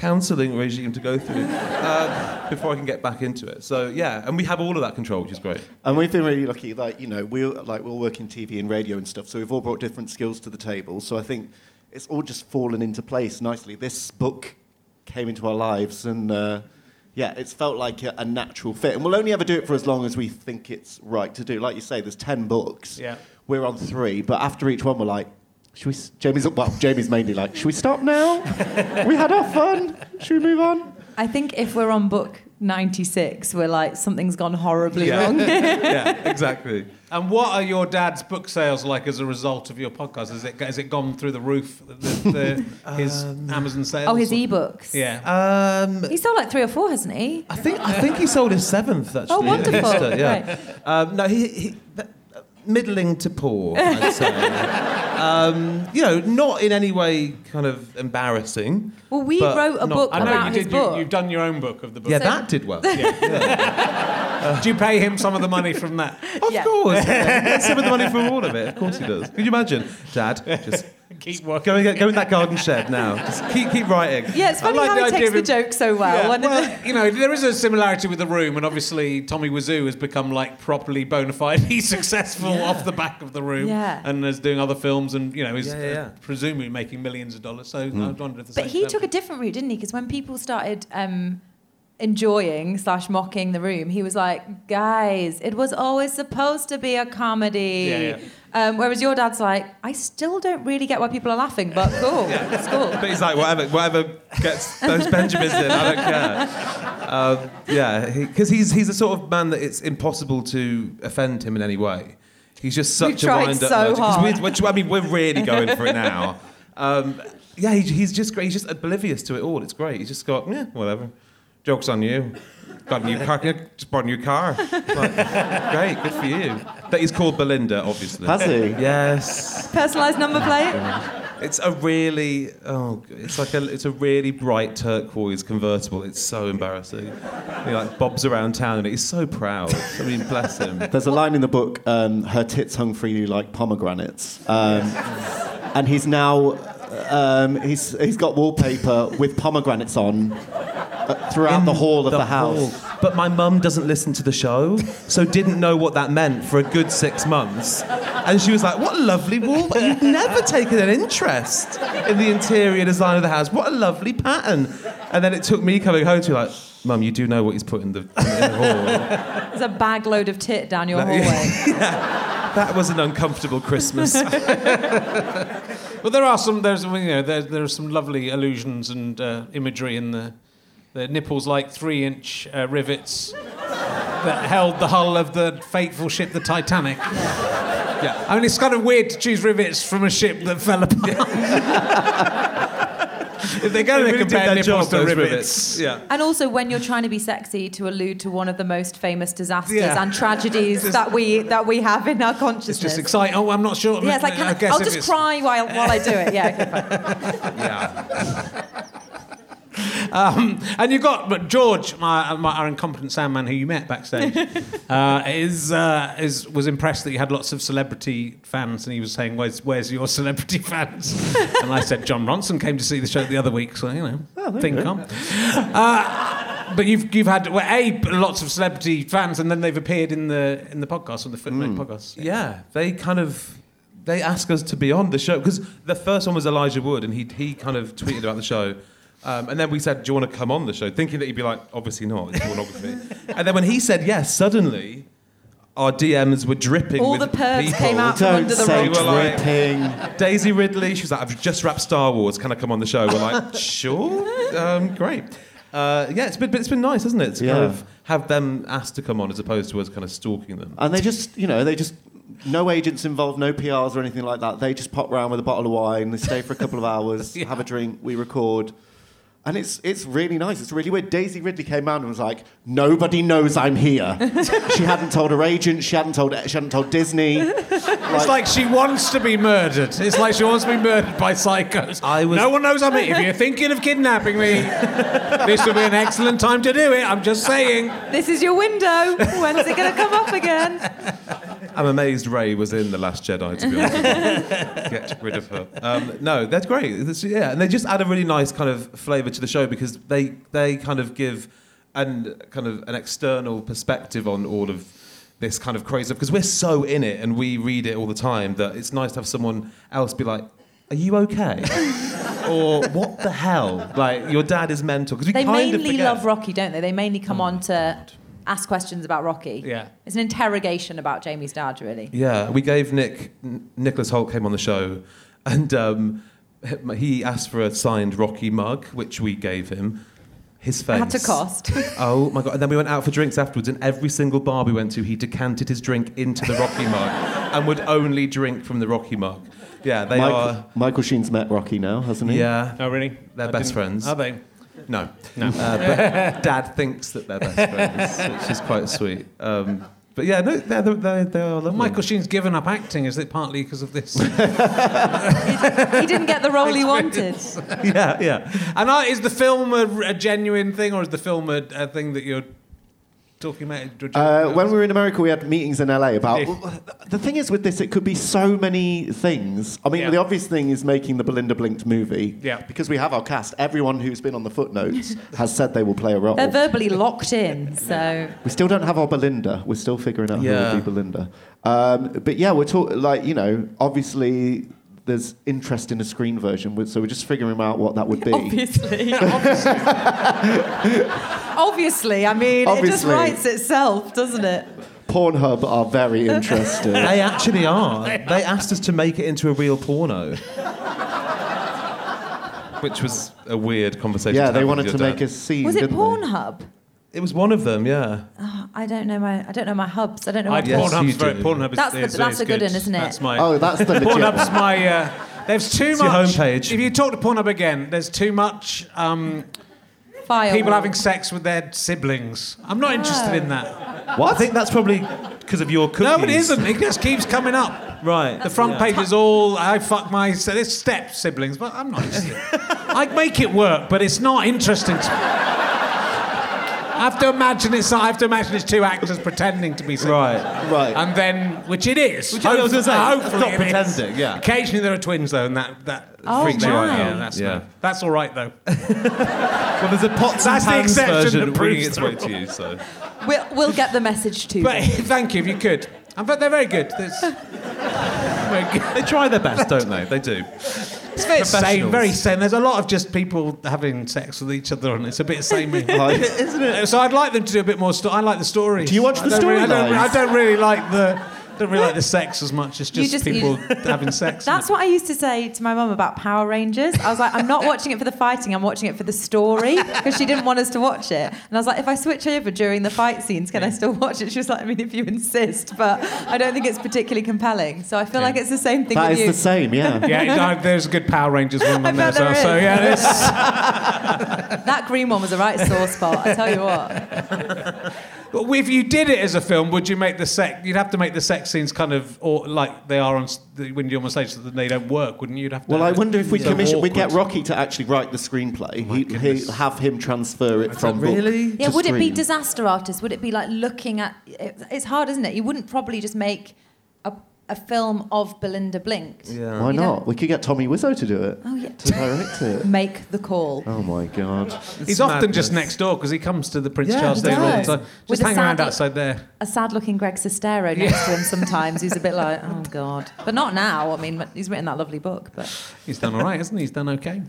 counselling regime to go through uh, before I can get back into it." So yeah, and we have all of that control, which is great. And we've been really lucky, like, you know, we like, we'll work in TV and radio and stuff, so we've all brought different skills to the table. So I think it's all just fallen into place nicely. This book came into our lives, and uh, yeah, it's felt like a, a natural fit. And we'll only ever do it for as long as we think it's right to do. Like you say, there's 10 books. Yeah. We're on three, but after each one, we're like, should we, s- Jamie's, well, Jamie's mainly like, should we stop now? we had our fun. Should we move on? I think if we're on book 96, we're like, something's gone horribly Yeah. wrong. yeah, exactly. And what are your dad's book sales like as a result of your podcast? Has it has it gone through the roof? The, the, his Amazon sales. oh, his ebooks. Yeah. Um, He sold like three or four, hasn't he? I think I think he sold his seventh actually. Oh, wonderful. Easter, yeah. Right. Um, no, he, he middling to poor, I'd say. Um, you know, not in any way kind of embarrassing. Well, we wrote a not- book I know about you his did. book. You, you've done your own book of the book. Yeah, So- that did well. Do you pay him some of the money from that? Of Yeah. course, yeah. He gets some of the money from all of it. Of course he does. Could you imagine, Dad? Just Keep working. go and go in that garden shed now. Just keep keep writing. yeah, it's I funny like how the he idea takes of the joke so well. Yeah, And well, you know, there is a similarity with the room, and obviously Tommy Wiseau has become like properly bona fide. He's successful off the back of the room, Yeah. and is doing other films, and you know, is Yeah, yeah, yeah. uh, presumably making millions of dollars. So I wondered if the but same he level. took a different route, didn't he? Because when people started um, enjoying slash mocking the room, he was like, "Guys, it was always supposed to be a comedy." Yeah, yeah. Um, whereas your dad's like, "I still don't really get why people are laughing, but cool, it's cool." But he's like, whatever, whatever gets those Benjamins in, I don't care. Um, yeah, because he's he's the sort of man that it's impossible to offend him in any way. He's just such We've a tried wind-up so legend. 'Cause hard. we- which I mean, we're really going for it now. Um, yeah, he, he's just great. He's just oblivious to it all. It's great. He's just got yeah, whatever. Jokes on you. Got a new car. Just bought a new car. Like, great, good for you. But he's called Belinda, obviously. Has he? Yes. Personalised number plate. It's a really oh, it's like a it's a really bright turquoise convertible. It's so embarrassing. He like bobs around town and he's so proud. I mean, bless him. There's a line in the book, um, her tits hung freely like pomegranates. Um, and he's now, um, he's, he's got wallpaper with pomegranates on throughout the hall of the, the house. hall. but my mum doesn't listen to the show, so didn't know what that meant for a good six months. And she was like, What a lovely wall. You've never taken an interest in the interior design of the house. What a lovely pattern. And then it took me coming home to be like, Mum, you do know what he's put in the, in the hall. There's a bag load of tit down your hallway. yeah. That was an uncomfortable Christmas. But there are some. There's you know there there are some lovely allusions and uh, imagery in the the nipples like three inch uh, rivets that held the hull of the fateful ship the Titanic. Yeah, I mean it's kind of weird to choose rivets from a ship that fell apart. if they're going They to really compare their nipples job, to rivets, rivets. Yeah. And also, when you're trying to be sexy, to allude to one of the most famous disasters Yeah. and tragedies that we that we have in our it's consciousness. just exciting. Oh, I'm not sure. yeah, it's like, can I, guess I'll just it's- cry while while I do it. Yeah, okay, fine. Yeah. And you've got, but George, my, my, our incompetent sound man who you met backstage, uh, is, uh, is was impressed that you had lots of celebrity fans, and he was saying, "Where's where's your celebrity fans?" and I said, "Jon Ronson came to see the show the other week, so you know, Oh, there thing come." Uh, but you've you've had well, a lots of celebrity fans, and then they've appeared in the in the podcast on the Footnote podcast. Yeah, they kind of they asked us to be on the show because the first one was Elijah Wood, and he he kind of tweeted about the show. Um, and then we said, "Do you want to come on the show?" Thinking that he'd be like, "Obviously not, it's pornography." and then when he said yes, suddenly our DMs were dripping. All with the pervs people. came out from Don't under the say We were like- dripping. Daisy Ridley, she was like, "I've just wrapped Star Wars. Can I come on the show?" We're like, "Sure, um, great." Uh, yeah, it's been, but it's been nice, hasn't it? To Yeah. kind of have them asked to come on as opposed to us kind of stalking them. And they just, you know, they just, no agents involved, no PRs or anything like that. They just pop round with a bottle of wine, they stay for a couple of hours, Yeah. have a drink, we record. And it's, it's really nice. It's really weird. Daisy Ridley came out and was like, "Nobody knows I'm here." she hadn't told her agent. She hadn't told. She hadn't told Disney. It's like she wants to be murdered. It's like she wants to be murdered by psychos. I was- No one knows I'm here. If you're thinking of kidnapping me, this would be an excellent time to do it. I'm just saying. This is your window. When's it going to come up again? I'm amazed Rey was in The Last Jedi, to be honest. Get rid of her. Um, no, that's great. It's- yeah, and they just add a really nice kind of flavour to the show because they, they kind of give an, kind of an external perspective on all of this kind of crazy stuff because we're so in it and we read it all the time that it's nice to have someone else be like, are you okay? or what the hell? Like, your dad is mental. Because we They kind mainly forget. love Rocky, don't they? They mainly come on to ask questions about Rocky. Yeah. It's an interrogation about Jamie's dad, really. Yeah, we gave Nick N- Nicholas Hoult came on the show, and um, he asked for a signed Rocky mug, which we gave him. His face It had to cost. Oh my god! And then we went out for drinks afterwards, and every single bar we went to, he decanted his drink into the Rocky mug, and would only drink from the Rocky mug. Yeah, they Michael, are. Michael Sheen's met Rocky now, hasn't he? Yeah, Oh, really? They're I best friends. Are they? No, No. Uh, but Dad thinks that they're best friends, which is quite sweet. Um, but yeah, no, they're, they're, they are lovely. Michael Sheen's given up acting. Is it partly because of this? he didn't get the role he wanted. yeah, yeah. and uh, is the film a, a genuine thing, or is the film a, a thing that you're talking about? Uh, when we were in America, we had meetings in LA about. Yeah. The thing is with this, it could be so many things. I mean, Yeah. the obvious thing is making the Belinda Blinked movie. Yeah. Because we have our cast. Everyone who's been on the footnotes has said they will play a role. They're verbally locked in, so We still don't have our Belinda. We're still figuring out Yeah. who will be Belinda. Um, but yeah, we're talking like you know, obviously there's interest in a screen version, so we're just figuring out what that would be. obviously. obviously, I mean, it just writes itself, doesn't it? Pornhub are very interested. They actually are. They asked us to make it into a real porno. Which was a weird conversation. yeah, to they have wanted with to your make dad. a scene. Was it didn't they? Pornhub? It was one of them, yeah. I don't know my I don't know my hubs. I don't know. I, What Yes, Pornhub's you very, do. Pornhub is, That's the- is, that's is a good one, isn't it? That's my. Oh, that's the legit Pornhub's one. my. Uh, there's too It's your much. homepage. If you talk to Pornhub again, there's too much um, Firewall. people having sex with their siblings. I'm not interested in that. What? I think that's probably because of your cookies. No, it isn't. It just keeps coming up. Right. The front page is all I fuck my so there's step siblings, but I'm not interested. I'd make it work, but it's not interesting. To I have to imagine it's. I have to imagine it's two actors pretending to be something. Right. Right. And then, which it is. Which I was gonna say, hopefully not it is. pretending, yeah. Occasionally there are twins though, and that that Oh, freaks you out. Yeah, that's Yeah. no- that's all right though. Well, there's a pots and That's the pans exception version that winging its way to you. So We'll, we'll get the message to But thank you if you could. And but they're very good. Very good. they try their best, don't they? They do. It's very same, very same. There's a lot of just people having sex with each other, and it's a bit samey. Like, Isn't it? So I'd like them to do a bit more. Sto- I like the story. Do you watch the I don't really- I don't. I don't really like the. I don't really like the sex as much. It's You just, just- you- people having sex. That's what I used to say to my mum about Power Rangers. I was like, I'm not watching it for the fighting, I'm watching it for the story because she didn't want us to watch it. And I was like, if I switch over during the fight scenes, can I still watch it? She was like, I mean, if you insist, but I don't think it's particularly compelling. So I feel like it's the same thing that with is you. the same, yeah. Yeah, it- there's a good Power Rangers one on there. bet So, there so yeah, this, That green one was a right sore spot, I tell you what. But if you did it as a film, would you make the sex? You'd have to make the sex scenes kind of or like they are on s- when you're on stage, so that they don't work, wouldn't you? You'd have to. Well, I wonder if we So commission, we'd get. Rocky to actually write the screenplay. Oh my He, goodness. he have him transfer it from book really? Yeah, to would it be disaster artist? Would it be like looking at? it- It's hard, isn't it? You wouldn't probably just make a, a film of Belinda Blinked. Yeah. Why You not? don't- We could get Tommy Wiseau to do it. Oh yeah. To direct it. Make the call. Oh my god. He's It's often just next door because he comes to the Prince Yeah, Charles he Theatre all the does. time. With Just a hang around sad- outside there. a sad-looking Greg Sestero next to him sometimes, He's a bit like, oh god, but not now. I mean, he's written that lovely book, but He's done all right, hasn't he? He's done okay.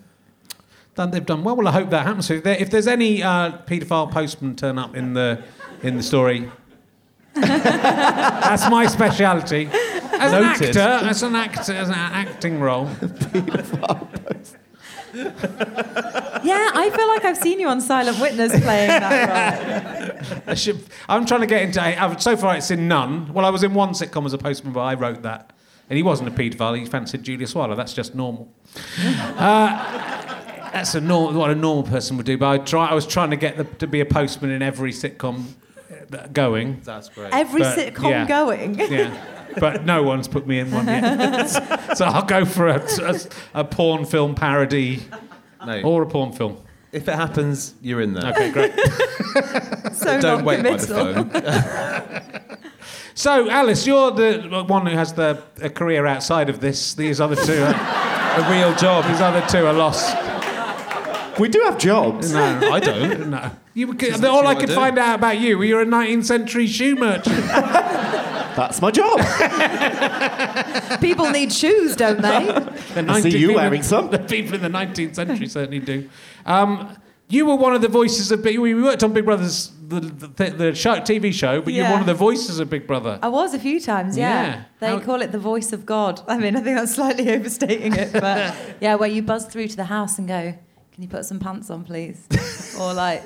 Done, they've done well. Well, I hope that happens. If, there, if there's any uh, paedophile postman turn up in the in the story, that's my speciality. As an actor, as an actor, as an acting role. yeah, I feel like I've seen you on Silent Witness playing that role. I should, I'm trying to get into. I've, so far, it's in none. Well, I was in one sitcom as a postman, but I wrote that, and he wasn't a paedophile. He fancied Julia Swallow. That's just normal. uh, that's a normal, what a normal person would do. But I try. I was trying to get the, to be a postman in every sitcom uh, going. That's great. Every But, sitcom yeah. going. Yeah. But no one's put me in one yet. so I'll go for a, a, a porn film parody No. or a porn film. if it happens, you're in there. Okay, great. So Don't wait by the non-committal. phone. So, Alice, you're the one who has the a career outside of this. These other two, are, A real job. these other two are lost. We do have jobs. No, I don't. no. You, all literally I what I could do. find out about you, were you're a 19th century shoe merchant. That's my job. People need shoes, don't they? The I see you people- wearing some. The people in the 19th century certainly do. Um, you were one of the voices of Big. We worked on Big Brother's the, the, the show, TV show, but you're one of the voices of Big Brother. I was a few times, yeah. Yeah. They How- call it the voice of God. I mean, I think that's slightly overstating it, but yeah, where you buzz through to the house and go, "Can you put some pants on, please?" or like,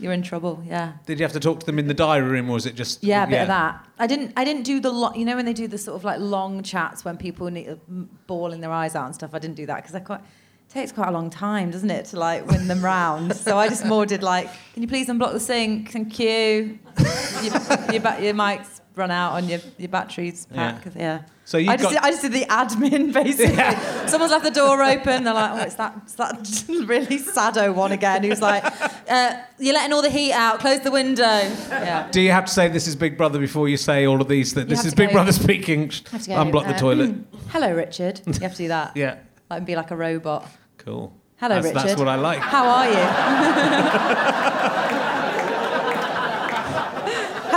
"You're in trouble." Yeah. Did you have to talk to them in the diary room, or was it just? Yeah, a bit of that. I didn't. I didn't do the lo- You know when they do the sort of like long chats when people need uh, bawling their eyes out and stuff. I didn't do that because I quite it takes quite a long time, doesn't it, to like win them round? So I just more did like, can you please unblock the sink? Thank you. your, your, your mic's run out on your your batteries pack. Yeah. So you I just, got- did, I just did the admin basically. Someone's left the door open. They're like, oh, it's that, it's that really sado one again who's like, uh, you're letting all the heat out. Close the window. Yeah. Do you have to say this is Big Brother before you say all of these? That this is Big go- Brother speaking. have to go, Unblock the toilet. Hello, Richard. You have to do that. Yeah, Like, and be like a robot. cool. Hello, that's, Richard. That's what I like. How are you?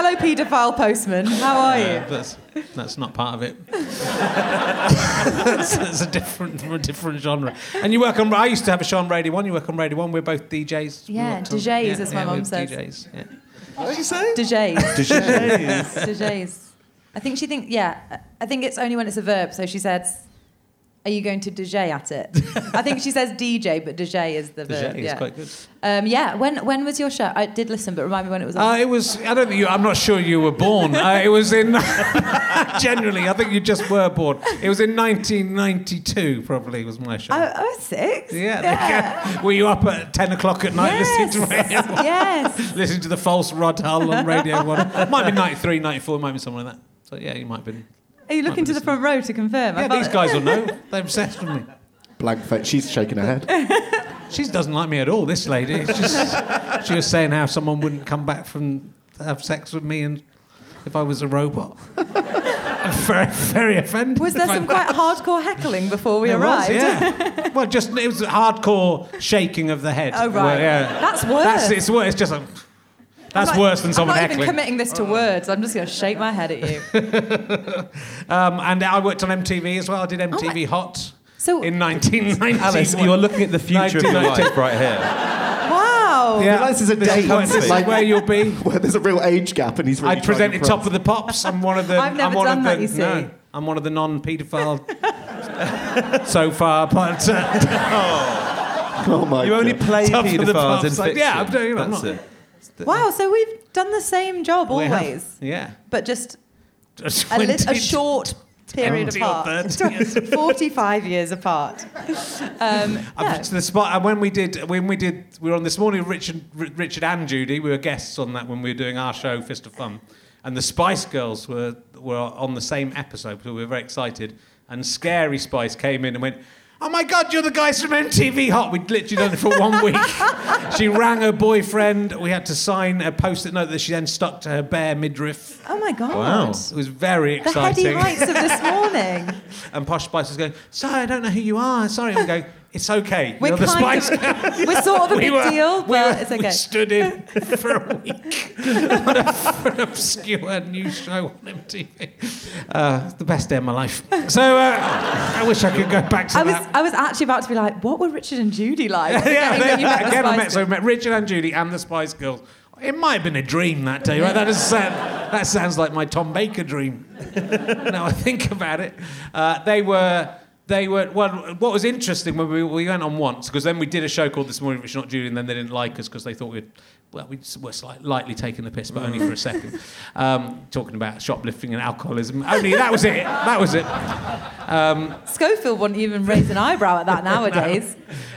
Hello, paedophile postman. How are you? Yeah, that's that's not part of it. that's, that's a different a different genre. And you work on. I used to have a show on Radio One. You work on Radio One. We're both DJs. Yeah, worked on- DJs, as my we're mum says. DJs. Yeah. What did you say? DJs. DJs. DJs. I think she thinks. yeah. I think it's only when it's a verb. So she says, "Are you going to DJ at it?" I think she says DJ, but DJ is the verb. DJ is yeah. quite good. Um, yeah. When when was your show? I did listen, but remind me when it was. Uh, it was. I don't think you. I'm not sure you were born. Uh, it was in. generally, I think you just were born. It was in 1992. Probably was my show. I, I was six. yeah. Were you up at 10 o'clock at night listening to Radio One? yes. listening to the false Rod Hull on Radio 1. Might be 93, 94, might be something like that. So, yeah, you might have been. Are you looking to the front row to confirm? Yeah, these guys will know. They're obsessed with me. Blank face. She's shaking her head. She doesn't like me at all, this lady. It's just, she was saying how someone wouldn't come back from have sex with me and if I was a robot. I'm very, very offended. Was there some quite hardcore heckling before we There was, arrived? yeah. well, just it was hardcore shaking of the head. Oh, right. Well, yeah. That's worse. That's it's worse. It's just like that's I'm not- worse than someone I'm not heckling. even committing this to words. I'm just going to shake my head at you. Um, and I worked on MTV as well. I did MTV Hot So- in 1990. Alice, you're looking at the future of your 1990. life right here. Wow. Yeah. Like this is a This date, where- this is like- where you'll be. Where there's a real age gap, and he's really I presented trying to Top of the Pops. I'm one of the. I've never I'm one done of the, that, you see. No, I'm one of the non-paedophile so far, but uh, Oh my You only God. play Top of the paedophiles in Pops, like, fiction. yeah, I'm doing- I'm That's not- it. Wow, so we've done the same job we have- always, yeah, but just Just a, lit- a short period apart. 30 years. 45 years apart. Um, yeah. the spot. And when we did, when we did, we were on this morning with Richard, Richard and Judy. We were guests on that when we were doing our show, Fist of Fun, and the Spice Girls were were on the same episode. So we were very excited. And Scary Spice came in and went. Oh my God, you're the guys from MTV Hot. We'd literally done it for one week. she rang her boyfriend. We had to sign a post-it note that she then stuck to her bare midriff. Oh my God. Wow. It was very exciting. The heady exciting. heights of this morning. And Posh Spice was going, Sorry, I don't know who you are. Sorry. I'm going, It's okay. We're You're the Spice of, we're sort of a we big were, deal, we but were- it's We okay. stood in for a week on a, for an obscure new show on MTV. Uh, the best day of my life. So uh, I wish I could go back to I was, that. I was actually about to be like, what were Richard and Judy like? yeah, you met again, I met, so I met Richard and Judy and the Spice Girls. It might have been a dream that day, right? That, doesn't that sounds like my Tom Baker dream. now I think about it. Uh, they were. They were well. What was interesting when we, we went on once because then we did a show called This Morning, Richard Not Judy, and then they didn't like us because they thought we'd well we were slight, lightly taking the piss, but only for a second, um, talking about shoplifting and alcoholism. Only that was it. That was it. Schofield wouldn't even raise an eyebrow at that nowadays.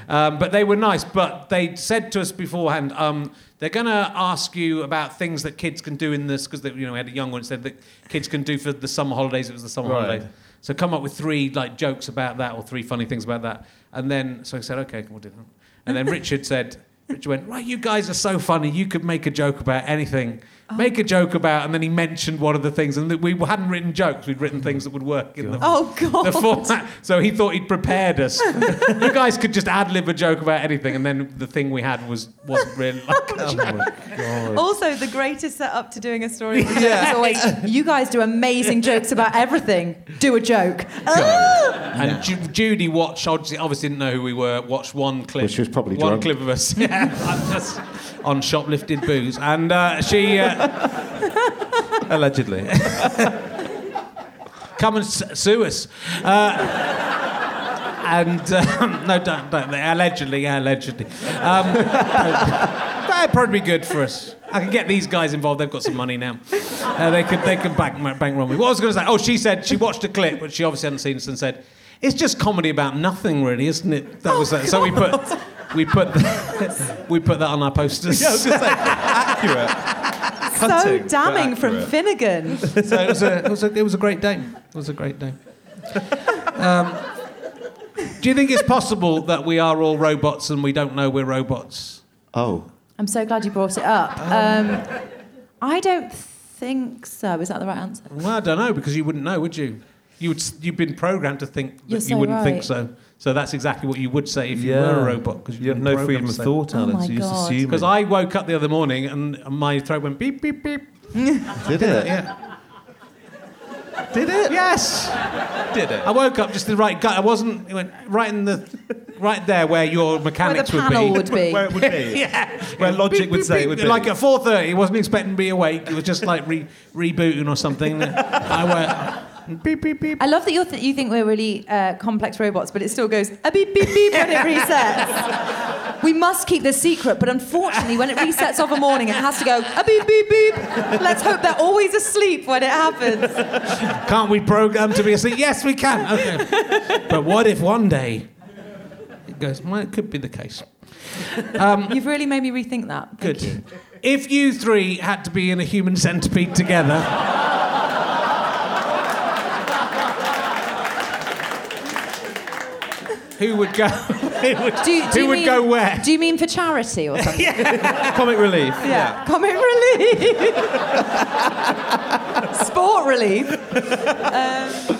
Um, but they were nice. But they said to us beforehand, um, they're going to ask you about things that kids can do in this because you know we had a young one said that kids can do for the summer holidays. It was the summer Right. holidays. So come up with three like jokes about that or three funny things about that. And then so I said, okay, we'll do that. And then Richard said. Richard went, right, you guys are so funny. You could make a joke about anything. Make a joke about, and then he mentioned one of the things, and we hadn't written jokes. We'd written things that would work in the Oh, God. the format. So he thought he'd prepared us. you guys could just ad lib a joke about anything, and then the thing we had was wasn't really like a joke. Also, the greatest setup to doing a story with yeah. is always, you guys do amazing jokes about everything. Do a joke. Ah! And Ju- Judy watched, obviously, obviously didn't know who we were, watched one clip. Well, she was probably One drunk. clip of us. Yeah, just on shoplifted booze. And uh, she, uh, Allegedly. come and sue us. Uh, and um, no, don't, don't. Allegedly, yeah, allegedly. Um, that'd probably be good for us. I can get these guys involved. They've got some money now. Uh, they could they could bank bank run me. What I was going to say? Oh, she said she watched a clip, but she obviously hadn't seen and said, "It's just comedy about nothing, really, isn't it?" That was that. So we put we put the, we put that on our posters. Yeah, I was going to say, accurate. So Cutting, but damning from. Finnigan. so it was a it was a it was a great day. It was a great day. Um, do you think it's possible that we are all robots and we don't know we're robots? Oh, I'm so glad you brought it up. Um, I don't think so. Is that the right answer? Well, I don't know because you wouldn't know, would you? You would. You've been programmed to think that You're you wouldn't think so. So that's exactly what you would say if you were a robot because You have no freedom of thought, Oh Alan. my so you just God. assume. Because I woke up the other morning and my throat went beep beep beep. did it? Yeah. did it? Yes. Did it? I woke up just the right gut. I wasn't. It went right in the, right there where your mechanics Where the mechanics would panel be. would be. Where it would be. Yeah. Where logic would say it would be. Like at 4.30, he wasn't expecting to be awake. It was just like re- rebooting or something. I went, beep, beep, beep. I love that you th- you think we're really uh, complex robots, but it still goes a beep beep beep when it resets. we must keep this secret, but unfortunately, when it resets of a morning, it has to go a beep beep beep. Let's hope they're always asleep when it happens. Can't we program to be asleep? Yes, we can. Okay. but what if one day it goes, well, it could be the case. You've really made me rethink that. Thank Good. you. If you three had to be in a human centipede together, Who would go? Who would, Do, do who would mean, go where? Do you mean for charity or something? yeah. Comic relief. Yeah. Comic relief. Sport relief. Um,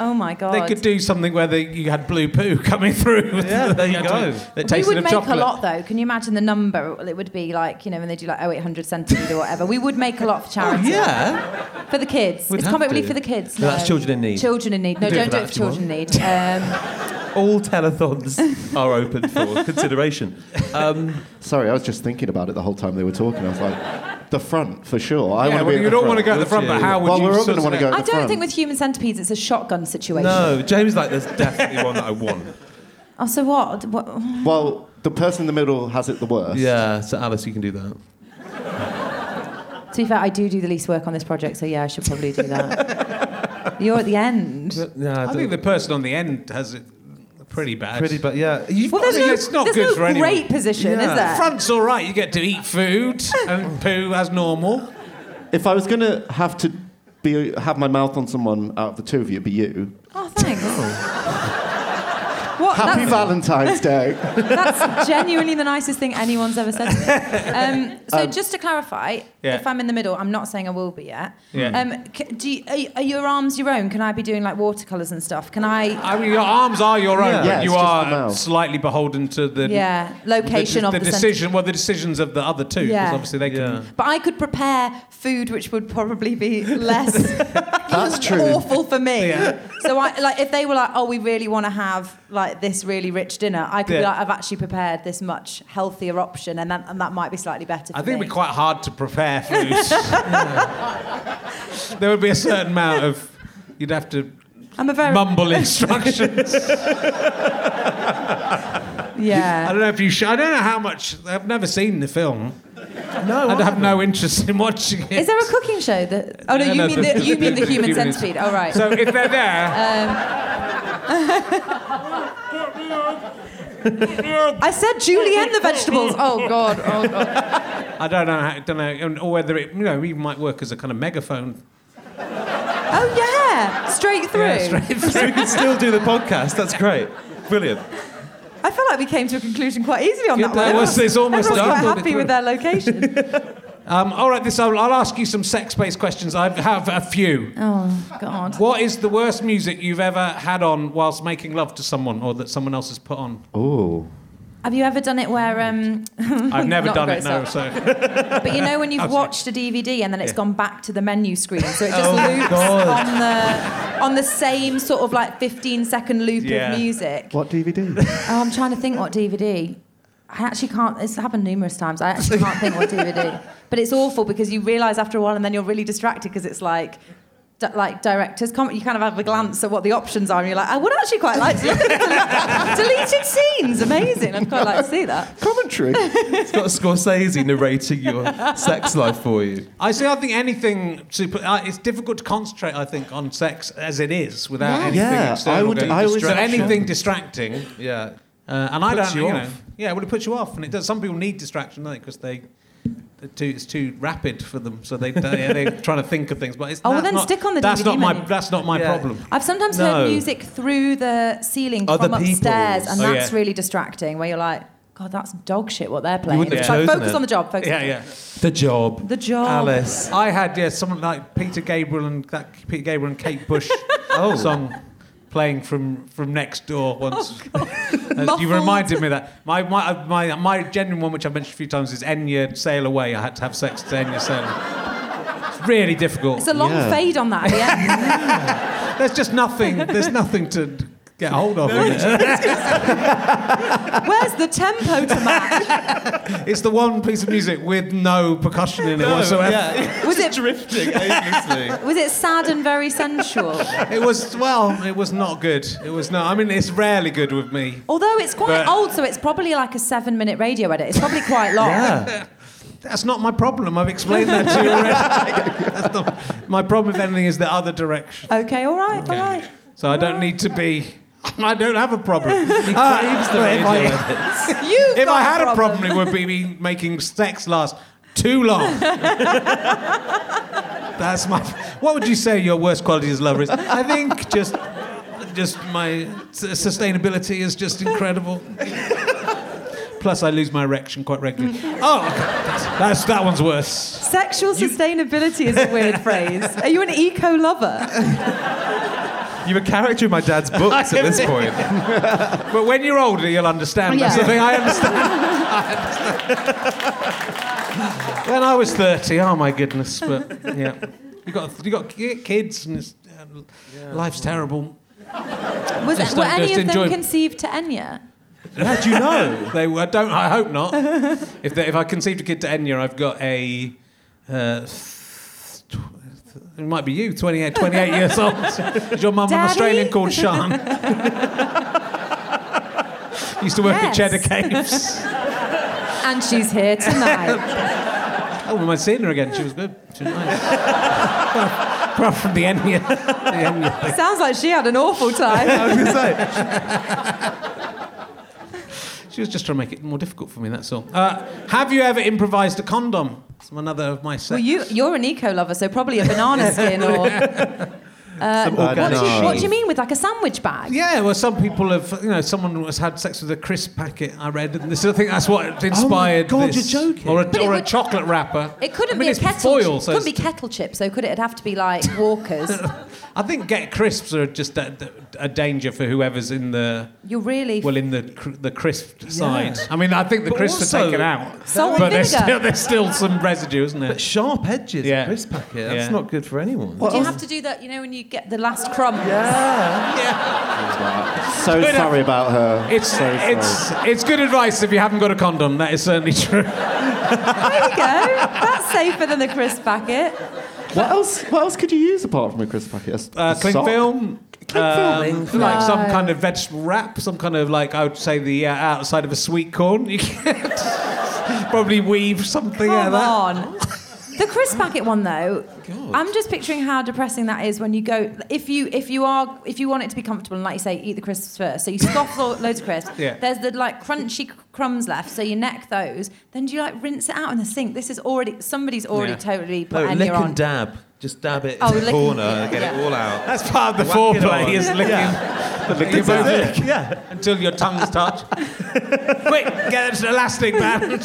oh my god. They could do something where they, you had blue poo coming through. Yeah, there you had go. That we would make chocolate. a lot though. Can you imagine the number? It would be like, you know, when they do like 0800 centipede or whatever. We would make a lot for charity. Yeah. For the kids. We'd it's comic to. relief for the kids. No, that's children in need. Children in need. No, do don't for do it for children in need. Um, All telethons are open for consideration. Um, Sorry, I was just thinking about it the whole time they were talking. I was like, the front for sure. I Yeah, want to well, be. You don't front. want to go at the Would front, but you? how would Well, you? we're all gonna wanna go- I the don't front. think with human centipedes it's a shotgun situation. no, James like there's definitely one that I want. Oh, so what? what? Well, the person in the middle has it the worst. Yeah, so Alice, you can do that. To be fair, I do do the least work on this project, so yeah, I should probably do that. You're at the end. No, I think the person on the end has it pretty bad. pretty, but yeah, you've Well, got- there's no, it's not there's good no for anyone. great position, Yeah. is there? Front's all right. You get to eat food and poo as normal. If I was going to have to be have my mouth on someone out of the two of you, it'd be you. Oh, thanks. Oh. What? Happy That's, Valentine's Day. that's genuinely the nicest thing anyone's ever said to me. Um, so just to clarify, Yeah. if I'm in the middle, I'm not saying I will be yet. Yeah. Um, c- do you, are, are your arms your own? Can I be doing like watercolours and stuff? Can I? I mean, your arms are your own, Yeah. but Yeah, you it's just the are slightly beholden to the Yeah, location the, of the the cent- decision. Well, the decisions of the other two, because Yeah. obviously they can. But I could prepare food which would probably be less That's true. awful for me. Yeah. So I like if they were like, oh, we really want to have like this really rich dinner, I could be like, I've actually prepared this much healthier option, and that and that might be slightly better. For I think it'd me. be quite hard to prepare food. there would be a certain amount of. You'd have to I'm a very mumble instructions. Yeah. I don't know if you. Sh- I don't know how much. I've never seen the film. No, I'd have no interest in watching it. Is there a cooking show that? Oh no, No, you no, mean the- the, you mean the the human human- centipede? Oh right. So if they're there, um, I said Julienne the vegetables. Oh god. Oh god. I don't know. How, don't know, or whether it, you know, even might work as a kind of megaphone. Oh yeah. Straight through. Yeah, straight So we can still do the podcast. That's great. Brilliant. I feel like we came to a conclusion quite easily on Yeah, that that one. was- it's almost Everyone's done. quite happy with their location. Um, all right, this I'll, I'll ask you some sex-based questions. I have a few. oh god. What is the worst music you've ever had on whilst making love to someone, or that someone else has put on? Oh. Have you ever done it where um I've never done it. great No, so but you know when you've sorry. watched a DVD and then it's Yeah. gone back to the menu screen so it just Oh, loops God. on the on the same sort of like 15 second loop Yeah. of music. What DVD? Oh, I'm trying to think what DVD. I actually can't. It's happened numerous times. I actually can't think what DVD. But it's awful because you realise after a while, and then you're really distracted because it's like, di- like directors comment. You kind of have a glance at what the options are, and you're like, I would actually quite like to look at the deleted scenes. Amazing. I'd quite like to see that. Commentary. It's got Scorsese narrating your sex life for you. I see. I think anything super. Uh, it's difficult to concentrate. I think on sex as it is without Yeah. anything Yeah, external. I would- I would- so anything distracting. Yeah. Uh, and I don't, you you, know, off. yeah, well, it puts you off, and it does. Some people need distraction, don't they? Because they, they're too, it's too rapid for them, so they, they they're trying to think of things. But it's Oh, well, that's then not, stick on the That's DVD not my. That's not my Yeah. problem. I've sometimes No. heard music through the ceiling Other from upstairs, people's. and Oh, that's yeah. really distracting. Where you're like, God, that's dog shit. What they're playing. wouldn't have like, chosen focus it. on the job. Focus Yeah, on the yeah. job. The job. The job. Alice. I had yeah, someone like Peter Gabriel and that Peter Gabriel and Kate Bush Oh. song playing from from next door once. Oh, Uh, you reminded me that. My, my my my genuine one, which I've mentioned a few times, is Enya Sail Away. I had to have sex to Enya Sail. Away. It's really difficult. It's a long Yeah. fade on that at the end. There's just nothing. There's nothing to get hold of. it. Where's the tempo to match? It's the one piece of music with no percussion in it whatsoever. yeah. Was it drifting aimlessly. was it sad and very sensual? It was well. It was not good. It was not. I mean, it's rarely good with me. Although it's quite But- old, so it's probably like a seven-minute radio edit. It's probably quite long. Yeah. That's not my problem. I've explained that to you already. That's not, my problem, if anything, is the other direction. Okay, all right, all right. So I don't need to be. I don't have a problem. He craves the Uh, if radio I- You've If got I had a problem. problem, it would be me making sex last too long. That's my. What would you say your worst quality as a lover is? I think just just my sustainability is just incredible. Plus, I lose my erection quite regularly. Oh, that's, that's that one's worse. Sexual sustainability is a weird phrase. Are you an eco lover? You're a character in my dad's books at this point. But when you're older, you'll understand. That's the Yeah. thing. I understand. I understand. when I was 30, oh my goodness. But yeah, you got you got kids, and it's, uh, life's terrible. Was Just were don't- any just of them enjoy- conceived to Enya? How do you know? They were, don't. I hope not. if they, if I conceived a kid to Enya, I've got a. Uh, tw- it might be you, 28, 28 years old. Is your mum an Daddy? Australian called Sean? Used to work at Yes. Cheddar Caves. And she's here tonight. Oh, we might see her again. She was good. She was nice. Apart from the Enya. The Enya thing. Sounds like she had an awful time. I was going to say. She was just trying to make it more difficult for me, that's all. Uh, have you ever improvised a condom? It's another of my sex. Well, you, you're an eco lover, so probably a banana skin or. Uh, some What do, you, what do you mean with like a sandwich bag? Yeah, well, some people have, you know, someone has had sex with a crisp packet. I read, and this, I think that's what oh inspired. Oh God, this. you're joking. Or a, But it or a chocolate wrapper. It couldn't I mean, be a kettle. foil, chip. so It couldn't be kettle chips, so could it? It'd have to be like Walkers. I think get crisps are just a, a danger for whoever's in the You're really well in the cr- the crisp side. I mean, I think the But crisps are taken out, Salt and but there's still, there's still some residue, isn't there? But sharp edges, Yeah. yeah. crisp packet. That's Yeah. not good for anyone. Do you have to do that? You know, when you get the last crumb. Yeah. Yeah. So sorry about her. It's so sorry. it's it's good advice if you haven't got a condom. That is certainly true. There you go. That's safer than the crisp packet. What else? What else could you use apart from a crisp packet? A s- Uh, a cling sock? film. Cling um, film. like some kind of vegetable wrap, some kind of like I would say the uh, outside of a sweet corn. You can probably weave something out of Come that. on. The crisp packet one though, I'm just picturing how depressing that is when you go. If you if you are if you want it to be comfortable and like you say, eat the crisps first. So you scoff lo- loads of crisps. Yeah. There's the like crunchy crumbs left, so you neck those. Then do you like rinse it out in the sink? This is already somebody's already Yeah. totally put No, Enya lick on. and dab. Just dab it Oh, in the lick- corner and get yeah. it all out. That's part of the Whack it foreplay on. is licking. You both lick Yeah. until your tongues touch. Quick, get an elastic band.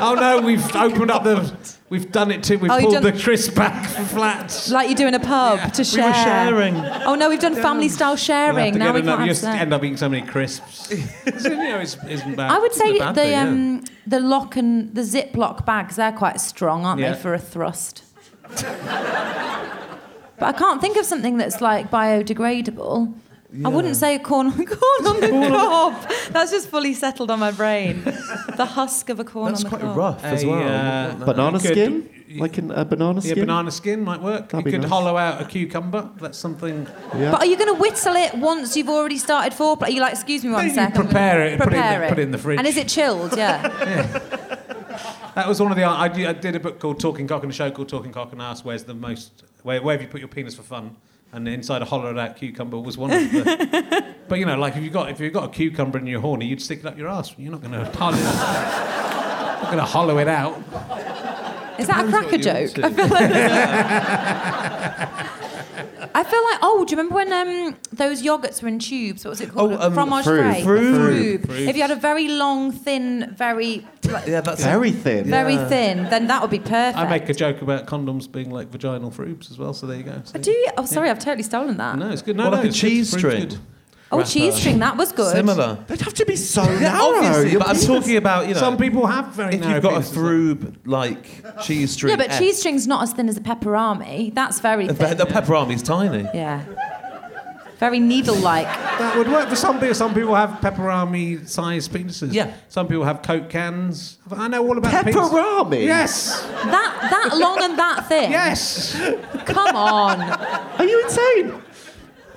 Oh no, we've opened up the. We've done it too. We've Oh, you've pulled done- the crisp back flat. like you do in a pub to We share. were sharing. Oh no, we've done family style We'll have sharing. to Now get we another- can't you have just that. end up eating so many crisps. so, you know, it's, isn't bad. I would say a bad the thing, yeah. um, the lock and the Ziploc bags they're quite strong, aren't Yeah. they, for a thrust? but I can't think of something that's like biodegradable. I wouldn't say a corn on corn on the cob. That's just fully settled on my brain. The husk of a corn That's on the cob. That's quite rough as A, well. uh, No. Banana could- skin? Like in a banana skin. Yeah, skin? banana skin might work. That'd you be could nice. hollow out a cucumber. That's something. Yeah. But are you going to whittle it once you've already started foreplay? Are you like, excuse me one You second. prepare it, put it in the- put it in the fridge. And is it chilled? Yeah. That was one of the. I, did- I did a book called Talking Cock and a show called Talking Cock and asked where's the most. Where, where have you put your penis for fun? And inside a hollowed out cucumber was one of the. but you know, like if you got if you got a cucumber and you're horny, you'd stick it up your ass. You're not going to hollow. not going to hollow it out. Is that a Depends what cracker joke? I feel like. I feel like, oh, do you remember when um, those yogurts were in tubes? What was it called? Oh, um, Fromage Frube. frais. Frube. Frube. If you had a very long, thin, very, like, Yeah, that's Very thin. very Yeah. thin, then that would be perfect. I make a joke about condoms being like vaginal frubes as well. So there you go. Oh, do you? Oh, sorry, I've totally stolen that. No, it's good. No, Well, no, like a cheese Frube's string. Good. oh, wrapper. cheese string, that was good. similar. They'd have to be so Yeah, narrow. obviously, Your but I'm penis- talking about you know. Some people have very if narrow you've got a penises. frube like cheese string, Yeah, but S, cheese string's not as thin as a pepperami. That's very The, thin. the pepperami's tiny. Yeah. Very needle-like. That would work for some people. Some people have pepperami-sized penises. Yeah. Some people have Coke cans. I know all about penis. Pepperami? Yes. That that long and that thin. Yes. Come on. Are you insane?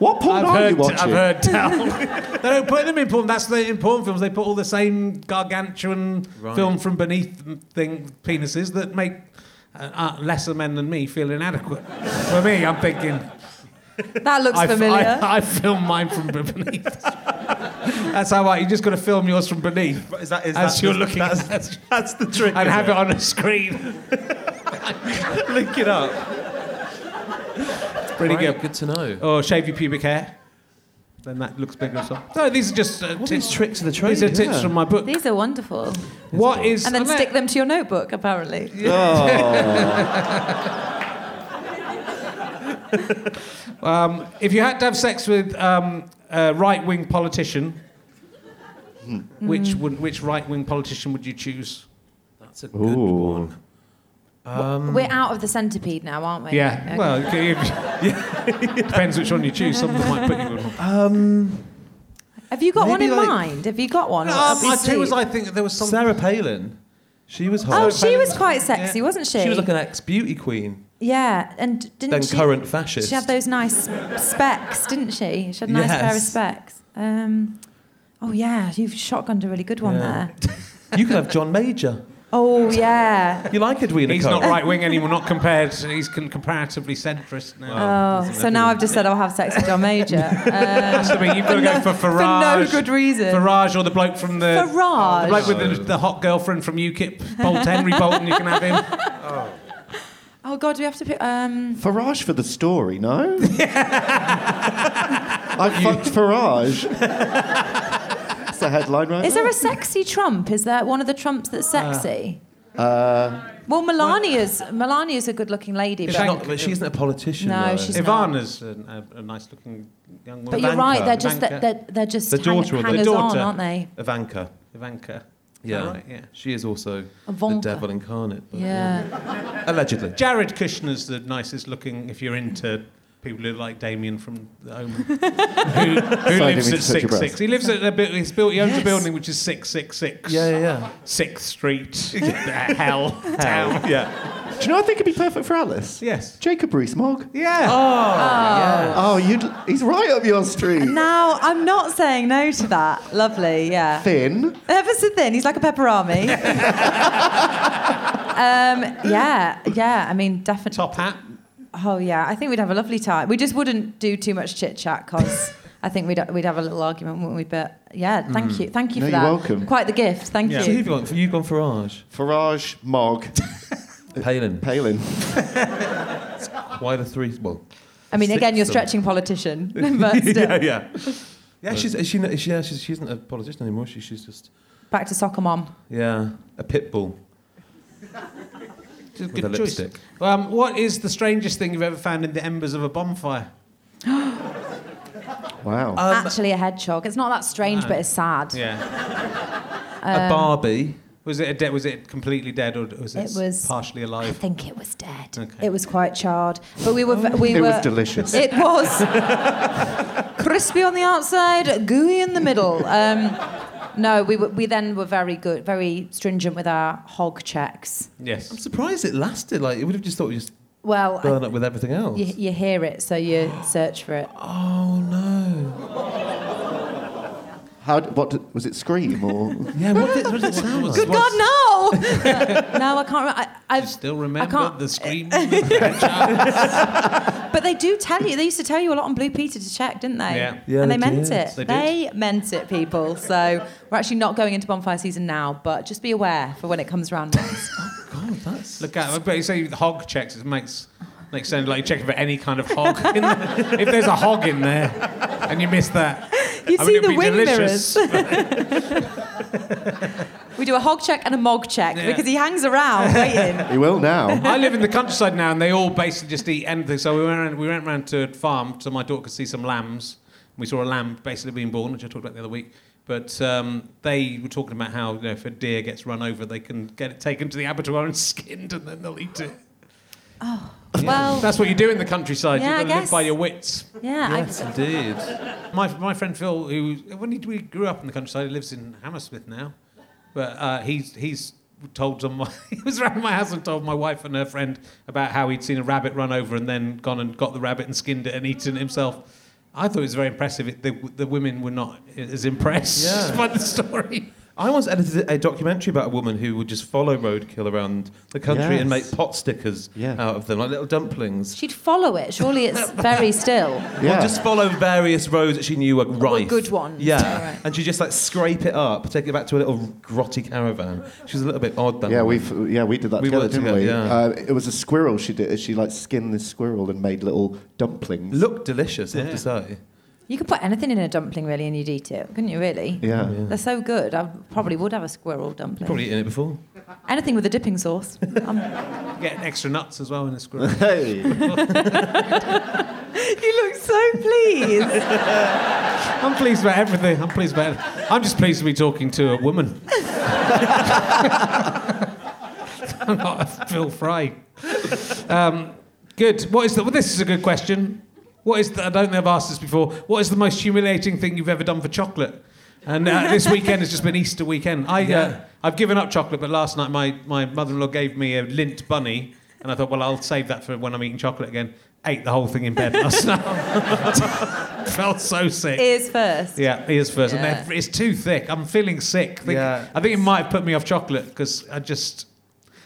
What porn I've are heard. you watching? I've heard tell. they don't put them in porn. That's the in porn films. They put all the same gargantuan Right. film from beneath thing penises that make uh, uh, lesser men than me feel inadequate. For me, I'm thinking. That looks I, familiar. I, I film mine from beneath. That's how I. You just got to film yours from beneath. Is that, is As that you're the- looking that's, at- that's the trick. and is have it on a screen. Link it up. Pretty Right, good. Good to know. Or shave your pubic hair. then that looks bigger as well. No, these are just uh, What's tips. these tricks of the trade? These are tips Yeah. from my book. These are wonderful. What is And then I know- stick them to your notebook, apparently. Um, if you had to have sex with um, a right-wing politician, which would which right-wing politician would you choose? That's a good Ooh. one. We're out of the centipede now, aren't we? Yeah, Okay. well, okay, if- depends which one you choose. Some of them might put you in. Have you got Maybe one in like- mind? Have you got one? Um, up your I too was. I think there was some. Sarah Palin. She was Oh, hot. she was quite sexy, wasn't she? She was like an ex-beauty queen, yeah, and didn't then she? current fascist. She had those nice specs, didn't she? She had a nice pair of Yes. specs. Um, oh yeah, you've shotgunned a really good one Yeah. there. You could have John Major. Oh yeah. You like Edwina He's Cope? not right wing anymore. Not compared. He's con- comparatively centrist now. Oh, so now I've just said I'll have sex with John Major. Um, Has to be. You've got to go for Farage. for no good reason. Farage or the bloke from the Farage. the bloke with the, the hot girlfriend from UKIP, Bolt Henry Bolton. You can have him. Oh God, do we have to pick? Um, Farage for the story, no? I fucked Farage. That's the headline right is there a sexy Trump? Is there one of the Trumps that's sexy? Uh, well, Melania's Melania's a good-looking lady, She's but, not, but she isn't a politician. No, though. she's- Ivana's a, a, a nice looking young woman. but you're Ivanka. right. They're just Ivanka. they're, they're just The hang- daughter of the- hangers on, daughter. aren't they? Ivanka. Ivanka. Yeah. right, yeah. She is also Ivanka. the devil incarnate. But, Yeah. Allegedly. Jared Kushner's the nicest looking if you're into people who like Damien from The Omen. who who Sorry, lives at to touch your six six. He lives at a bit. He's built. He owns a Yes. building which is six six six. Yeah, yeah, yeah. Sixth Street. Hell. Town. Yeah. do you know I think it'd be perfect for Alice? Yes. Jacob Rees-Mogg. Yeah. Oh, you'd, he's right up your street. Now I'm not saying no to that. Lovely, yeah. Thin. Ever so thin, he's like a pepperami. um, yeah, yeah. I mean, definitely. Top hat. Oh yeah, I think we'd have a lovely time. We just wouldn't do too much chit chat because I think we'd we'd have a little argument, wouldn't we? But yeah, thank mm. you, thank you No, for you're that. welcome. Quite the gift. Thank Yeah. So you. you've gone, you've gone Farage. Farage, Mog, Palin. Palin. Why the three? Well, I mean, again, you're of them. stretching politician, but still. yeah, yeah. Yeah, she's, she, is she, yeah, she's, she isn't a politician anymore. She, she's just, Back to soccer mom. yeah, a pit bull. It's a With a choice. lipstick. Um, what is the strangest thing you've ever found in the embers of a bonfire? Wow. Actually, a hedgehog. It's not that strange, No. but it's sad. Yeah. a Barbie. Was it a de- was it completely dead or was it, It was- partially I alive? think it was dead. Okay. It was quite charred, but we were ve- we It were. was delicious. It was crispy on the outside, gooey in the middle. Um, no, we were, we then were very good, very stringent with our hog checks. Yes. I'm surprised it lasted. Like, you would have just thought it would just Well, I- up with everything else. you, you hear it, so you search for it. Oh, no. How? d- What? Was it Scream or? Yeah, what did, what did it sound like? Good God, no! no, I can't. Remember. I, I've, Still I remember can't- the scream. the? But they do tell you. They used to tell you a lot on Blue Peter to check, didn't they? Yeah. Yeah, and they, they meant did. it. They They, did. meant it, people. So we're actually not going into bonfire season now, but just be aware for when it comes around next. Oh, God, that's... Look at but you say hog checks. It makes makes sound like you're checking for any kind of hog. In there. If there's a hog in there and you miss that, You see the be wing delicious. we do a hog check and a mog check Yeah. because he hangs around waiting. He will now. I live in the countryside now, and they all basically just eat anything. So we went around, we went round to a farm so my daughter could see some lambs. We saw a lamb basically being born, which I talked about the other week. But um, they were talking about how you know, if a deer gets run over, they can get it taken to the abattoir and skinned, and then they'll eat it. Well, That's what you do in the countryside. Yeah, You've got to live by your wits. yeah. I- Yes, indeed. My, my friend Phil, who when he, we grew up in the countryside, he lives in Hammersmith now, but uh, he's he's told some. he was around my house and told my wife and her friend about how he'd seen a rabbit run over and then gone and got the rabbit and skinned it and eaten it himself. I thought it was very impressive. It, the, the women were not as impressed Yeah. by the story. I once edited a documentary about a woman who would just follow roadkill around the country and make pot stickers Yeah. out of them, like little dumplings. she'd follow it. Surely it's very still. Yeah. Or just follow various roads that she knew were rife. good ones. Yeah. Yeah, right. And she'd just like scrape it up, take it back to a little grotty caravan. She was a little bit odd. That Yeah, we've yeah we did that We together, didn't together, we? yeah. Uh, it was a squirrel. She did. She like skinned this squirrel and made little dumplings. looked delicious. I have to say. You could put anything in a dumpling, really, and you'd eat it, couldn't you? Really? Yeah. They're so good. I probably would have a squirrel dumpling. Probably eaten it before. Anything with a dipping sauce. Um, Get extra nuts as well in the squirrel. Hey. you look so pleased. I'm pleased about everything. I'm pleased about it. I'm just pleased to be talking to a woman. I'm not Phil Fry. Um, good. What is the? Well, this is a good question. What is? The, I don't think I've asked this before. What is the most humiliating thing you've ever done for chocolate? And uh, this weekend has just been Easter weekend. I, uh, I've given up chocolate, but last night my, my mother-in-law gave me a Lindt bunny, and I thought, well, I'll save that for when I'm eating chocolate again. Ate the whole thing in bed last night. Felt so sick. Ears first. Yeah, ears first. Yeah. And they're- it's too thick. I'm feeling sick. Think, Yeah. I think it might have put me off chocolate because I just.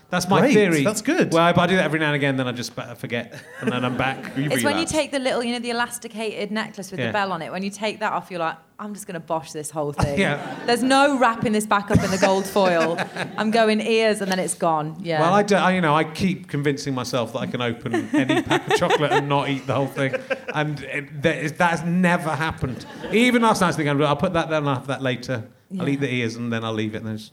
That's my Great, theory. that's good. Well, I, I do that every now and again, then I just forget, and then I'm back. It's when you take the little, you know, the elasticated necklace with Yeah. the bell on it. When you take that off, you're like, I'm just going to bosh this whole thing. Yeah. There's no wrapping this back up in the gold foil. I'm going ears and then it's gone. Yeah. Well, I, do, I, you know, I keep convincing myself that I can open any pack of chocolate and not eat the whole thing, and it, that, is- that has never happened. Even last night, I was thinking, I'll put that there and I'll have that later. I'll eat the ears and then I'll leave it. And there's,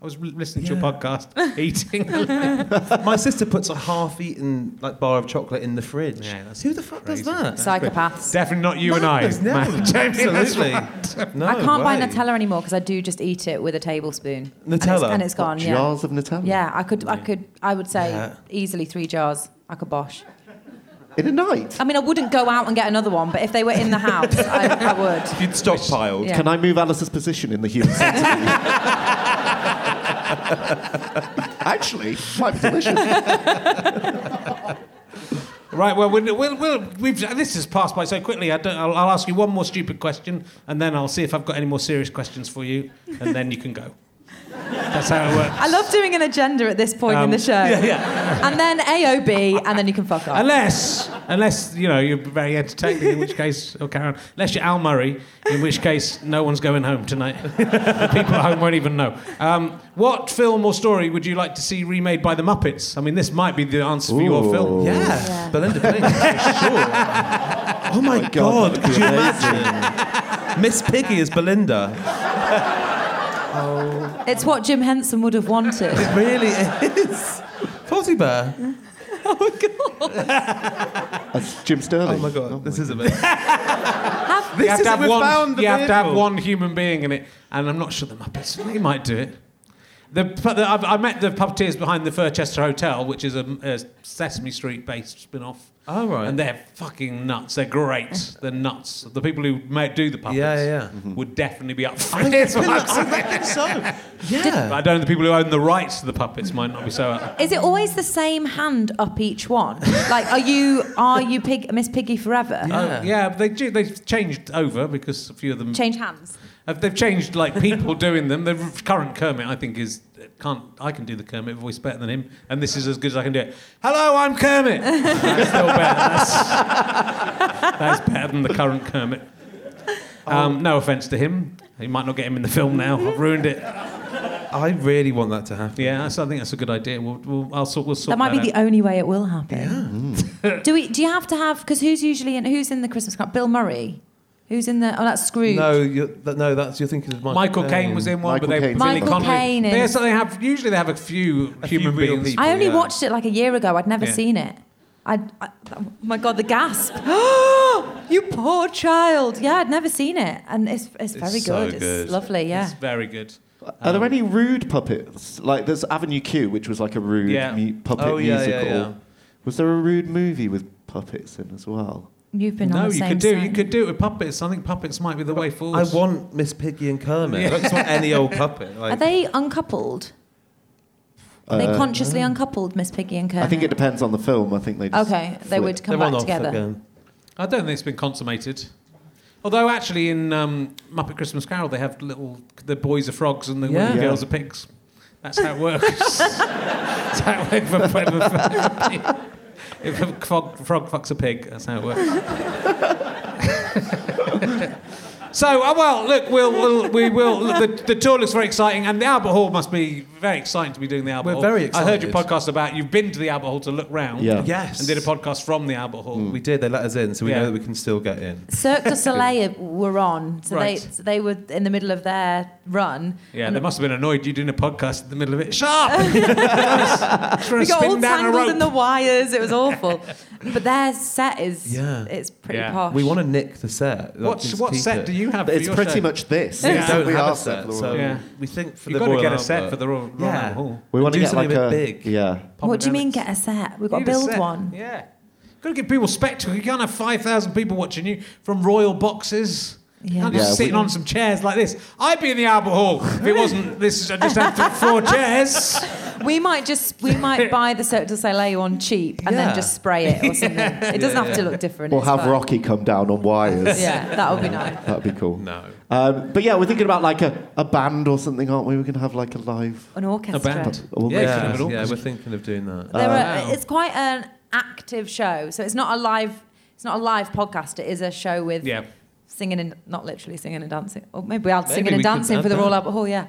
I was re- listening to Yeah. your podcast, eating. My sister puts a half-eaten like bar of chocolate in the fridge. Yeah, that's Who the fuck does that? Psychopaths. Definitely not you and I. Madness, no, Matt. Jamie, that's absolutely. No I can't buy way. Nutella anymore because I do just eat it with a tablespoon. And it's, Nutella? and it's gone. Yeah. Jars of Nutella. Yeah, I could. I could. I would say Yeah. easily three jars. I could bosh. In a night. I mean, I wouldn't go out and get another one, but if they were in the house, I, I would. You'd stockpiled. Yeah. Can I move Alice's position in the human centipede? Actually, be delicious. Right, well, we'll, we'll, we'll, we've, this has passed by so quickly. I don't, I'll, I'll ask you one more stupid question, and then I'll see if I've got any more serious questions for you, and then you can go. That's how it works. I love doing an agenda at this point in Um, the show. Yeah, yeah. And then AOB, and then you can fuck off. Unless, unless you know you're very entertaining, in which case, oh, Karen. Unless you're Al Murray, in which case no one's going home tonight. the people at home won't even know. Um, what film or story would you like to see remade by the Muppets? I mean, this might be the answer for your film. Yeah, Yeah. Belinda Payne, for sure. Oh my, God, god, could you imagine? Miss Piggy is Belinda. It's what Jim Henson would have wanted. It really is. Fozzie Bear. Oh my god. That's Jim Sterling. Oh my god, oh, this is a bit. Have, You have, is to it, have, we one, found the you have to have vehicle. one human being in it, and I'm not sure the Muppets. They might do it. The, the, I've, I met the puppeteers behind the Furchester Hotel, which is a, a Sesame Street-based spin-off. Oh, right. And they're fucking nuts. They're great. They're nuts. The people who ma do the puppets Yeah, yeah. Mm-hmm. would definitely be up for I it. reckon, I reckon so. But Yeah. I don't know the people who own the rights to the puppets might not be so up. is it always the same hand up each one? Like, are you are you Pig, Miss Piggy forever? Yeah. Oh, yeah, they do, they've changed over because a few of them Change hands. They've changed like people doing them. The current Kermit, I think, is can't. I can do the Kermit voice better than him, and this is as good as I can do it. Hello, I'm Kermit. That's still better. That's, that's better than the current Kermit. Um, no offense to him. He might not get him in the film now. I've ruined it. I really want that to happen. Yeah, that's, I think that's a good idea. We'll, we'll, I'll sort, we'll sort That might be out. the only way it will happen. Yeah. do we? Do you have to have? Because who's usually in? Who's in the Christmas Carol? Bill Murray. Who's in the? Oh, that's Scrooge. No, you're, that, no, that's you're thinking of Michael, Michael Caine was in one, Michael but they Caine's Billy in one. Michael Connolly. Caine They, so they have usually they have a few A few human real beings. people. I only yeah. watched it like a year ago. I'd never Yeah. seen it. I, I, oh my god, the gasp! you poor child. Yeah, I'd never seen it, and it's it's very so good. It's lovely. Yeah. It's very good. Are there um, any rude puppets? Like there's Avenue Q, which was like a rude Yeah. mu- puppet Oh, yeah, yeah, musical. yeah. Was there a rude movie with puppets in as well? You've been on No, the you same could do. side. You could do it with puppets. I think puppets might be the way forward. I want Miss Piggy and Kermit. I don't just want any old puppet. Like, Are they uncoupled? Are they Uh, consciously uncoupled, Miss Piggy and Kermit? I think it depends on the film. I think they just Okay, they flip. would come they're on back together. again. I don't think it's been consummated. Although actually in um, Muppet Christmas Carol they have little the boys are frogs and the Yeah. Yeah. girls are pigs. That's how it works. that's how it works. If a, if a- frog, frog fucks a pig, that's how it works. so, uh, well, look, we'll, we'll, we will. The, the tour looks very exciting, and the Albert Hall must be very exciting to be doing the Albert We're Hall. very I heard your podcast about you've been to the Albert Hall to look round. Yeah. Yes. And did a podcast from the Albert Hall. Mm. We did. They let us in, so we Yeah. know that we can still get in. Cirque du Soleil were on, so Right. they they were in the middle of their run. Yeah, they must have been annoyed you doing a podcast in the middle of it. Sharp! We got all spin down a tangled in the wires. It was awful. but their set is Yeah. it's pretty Yeah. posh. We want to nick the set. like, What, what set it. do you have for it's your pretty show? much this. Yeah. We don't we have a asked set, so Yeah. we think for You've the got to Royal get a set for the Royal, Royal Yeah. Albert Hall. We want to Do get like something a a bit big. Yeah. what do you mean get a set? We've got to Need a build set. one. Yeah. Got to give people spectacle. You can't have 5,000 people watching you from royal boxes. You Yeah. can't just Yeah, sitting we- on some chairs like this. I'd be in the Albert Hall if it wasn't this. I just had four chairs. We might just we might buy the Cirque du Soleil on cheap and Yeah. then just spray it or something. It doesn't have to look different. We'll have fine. Rocky come down on wires. Yeah, that would be nice. That'd be cool. No. Um, but yeah, we're thinking about like a, a band or something, aren't we? We're going to have like a live. An orchestra. A band. Or Yeah, maybe- Making it yeah, we're thinking of doing that. There Wow. are, it's quite an active show, so it's not a live. It's not a live podcast. It is a show with Yeah. Singing and not literally singing and dancing. Or maybe I'll Maybe singing and we dancing for the. Royal Albert Hall. Yeah.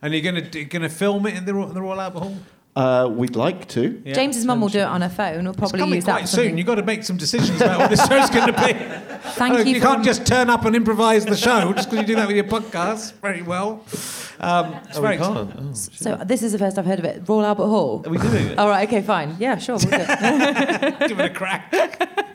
And you're going to going to film it in the, the Royal Albert Hall? Uh, we'd like to. Yeah. James's mum will do it on her phone. We'll probably coming use that. quite soon. something. You've got to make some decisions about what this show's going to be. Thank you. you can't just turn up and improvise the show just because you do that with your podcast very well. Um, it's Oh, very we can't. Oh, So this is the first I've heard of it. Royal Albert Hall. Are we doing it? All right. Okay. Fine. Yeah. Sure. We'll do it. Give it a crack.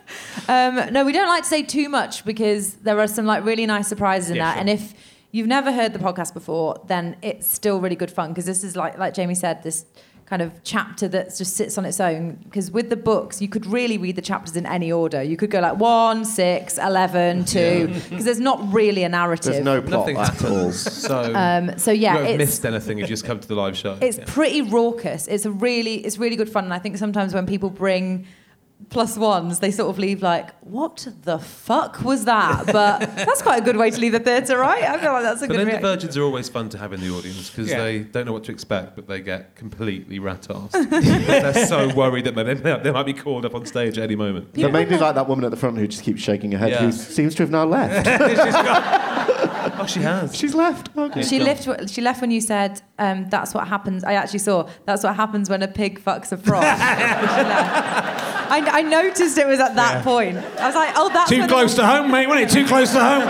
Um, no, we don't like to say too much because there are some like really nice surprises in Yeah, that. sure. And if you've never heard the podcast before, then it's still really good fun because this is like like Jamie said, this kind of chapter that just sits on its own. Because with the books, you could really read the chapters in any order. You could go like one, six, eleven, two, because there's not really a narrative. There's no plot Nothing at all. So um, so yeah, won't have it's missed anything if you just come to the live show. it's pretty raucous. It's a really it's really good fun. And I think sometimes when people bring plus ones, they sort of leave like, what the fuck was that? But that's quite a good way to leave the theatre, right? I feel like that's a But good then reaction. Virgins are always fun to have in the audience because Yeah. they don't know what to expect, but they get completely rat-assed. They're so worried that they, they might be called up on stage at any moment. They're mainly like that woman at the front who just keeps shaking her head, Yeah. who seems to have now left. Oh, she has. She's left. Okay. She left. She left when you said, um, "That's what happens." I actually saw. That's what happens when a pig fucks a frog. I, I noticed it was at that point. I was like, "Oh, that's Too close to home, mate, wasn't it? Too close to home.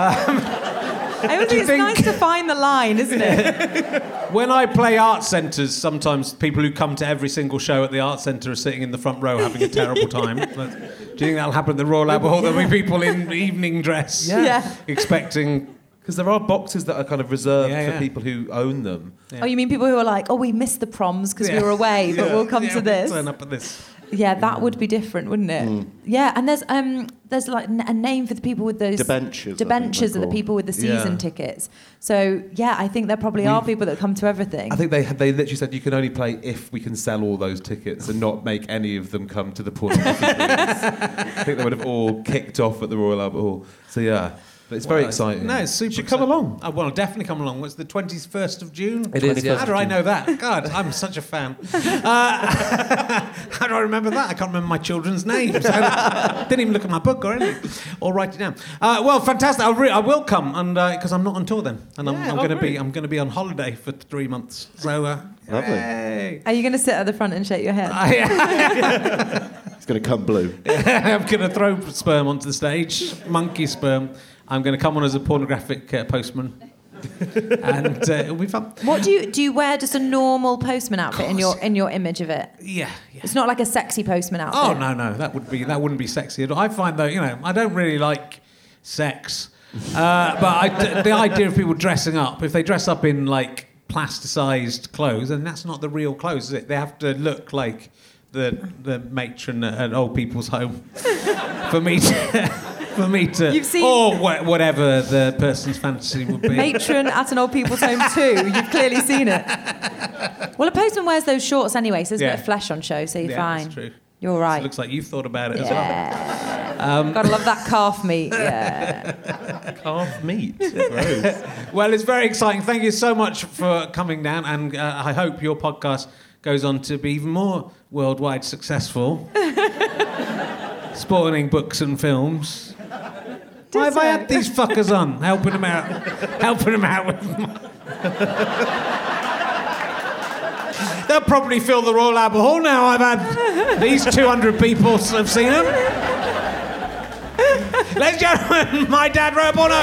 I always think it's think- nice to find the line, isn't it? When I play art centres, sometimes people who come to every single show at the art centre are sitting in the front row having a terrible time. But do you think that'll happen at the Royal Albert Hall? There'll be people in evening dress Yeah. yeah. expecting. Because there are boxes that are kind of reserved Yeah, for yeah. people who own them. Oh, you mean people who are like, "Oh, we missed the proms because Yeah. we were away, but we'll come Yeah, to we'll this." Turn up at this. Yeah, that would be different, wouldn't it? Hmm. Yeah, and there's um there's like n- a name for the people with those Debentures, Debentures they're the people with the season Yeah. tickets. So yeah, I think there probably are people that come to everything. I think they they literally said you can only play if we can sell all those tickets and not make any of them come to the pornography. I think they would have all kicked off at the Royal Albert Hall. So yeah, but it's very exciting. No, it's super. You should come exciting. along. I will definitely come along. What's the twenty first of June? It is, yeah. How do I know that? God, I'm such a fan. Uh, how do I remember that? I can't remember my children's names. I didn't even look at my book or anything, or write it down. Uh, well, fantastic. I, re- I will come, and because I'm not on tour then, and I'm, Yeah, I'm oh, going to be. I'm going to be on holiday for three months. So, uh, Lovely. yay. Are you going to sit at the front and shake your head? It's going to come blue. I'm going to throw sperm onto the stage, monkey sperm. I'm going to come on as a pornographic uh, postman, and uh, it'll be fun. what do you do? You wear just a normal postman outfit in your in your image of it? Yeah, yeah. It's not like a sexy postman outfit. Oh no, no, that would be that wouldn't be sexy at all. I find though, you know, I don't really like sex, uh, but I, the idea of people dressing up, if they dress up in like plasticized clothes, and that's not the real clothes, is it? They have to look like the the matron at an old people's home for me to. For me to, You've seen- or wha- whatever the person's fantasy would be. Matron at an old people's home too. You've clearly seen it. Well, a postman wears those shorts anyway, so there's a bit of flesh on show, so you're Yeah, fine. that's true. You're So it right. looks like you've thought about it as well. Yeah. Gotta love that calf meat. Yeah. Calf meat. Well, it's very exciting. Thank you so much for coming down, and uh, I hope your podcast goes on to be even more worldwide successful, spawning books and films. Why have I had these fuckers on, helping them out, helping them out with. My... They'll probably fill the Royal Albert Hall now. I've had these 200 people have seen them. Ladies and gentlemen, my dad, Ro Bono.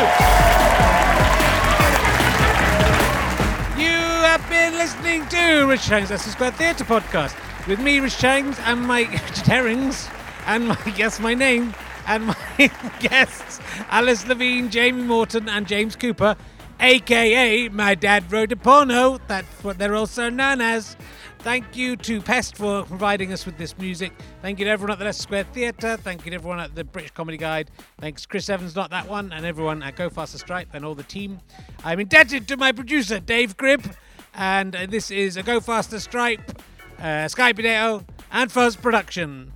You have been listening to Rich Chang's Leicester Square Theatre podcast with me, Rich Changs, and my Herrings, and my guess my name, and my guests Alice Levine, Jamie Morton, and James Cooper, aka my dad wrote a porno. That's what they're also known as. Thank you to Pest for providing us with this music. Thank you to everyone at the Leicester Square Theatre. Thank you to everyone at the British Comedy Guide. Thanks Chris Evans, not that one, and everyone at Go Faster Stripe and all the team. I'm indebted to my producer Dave Gribb, and this is a Go Faster Stripe, uh, Sky Potato, and Fuzz production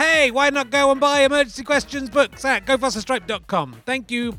hey, why not go and buy emergency questions books at gofasterstripe.com? Thank you.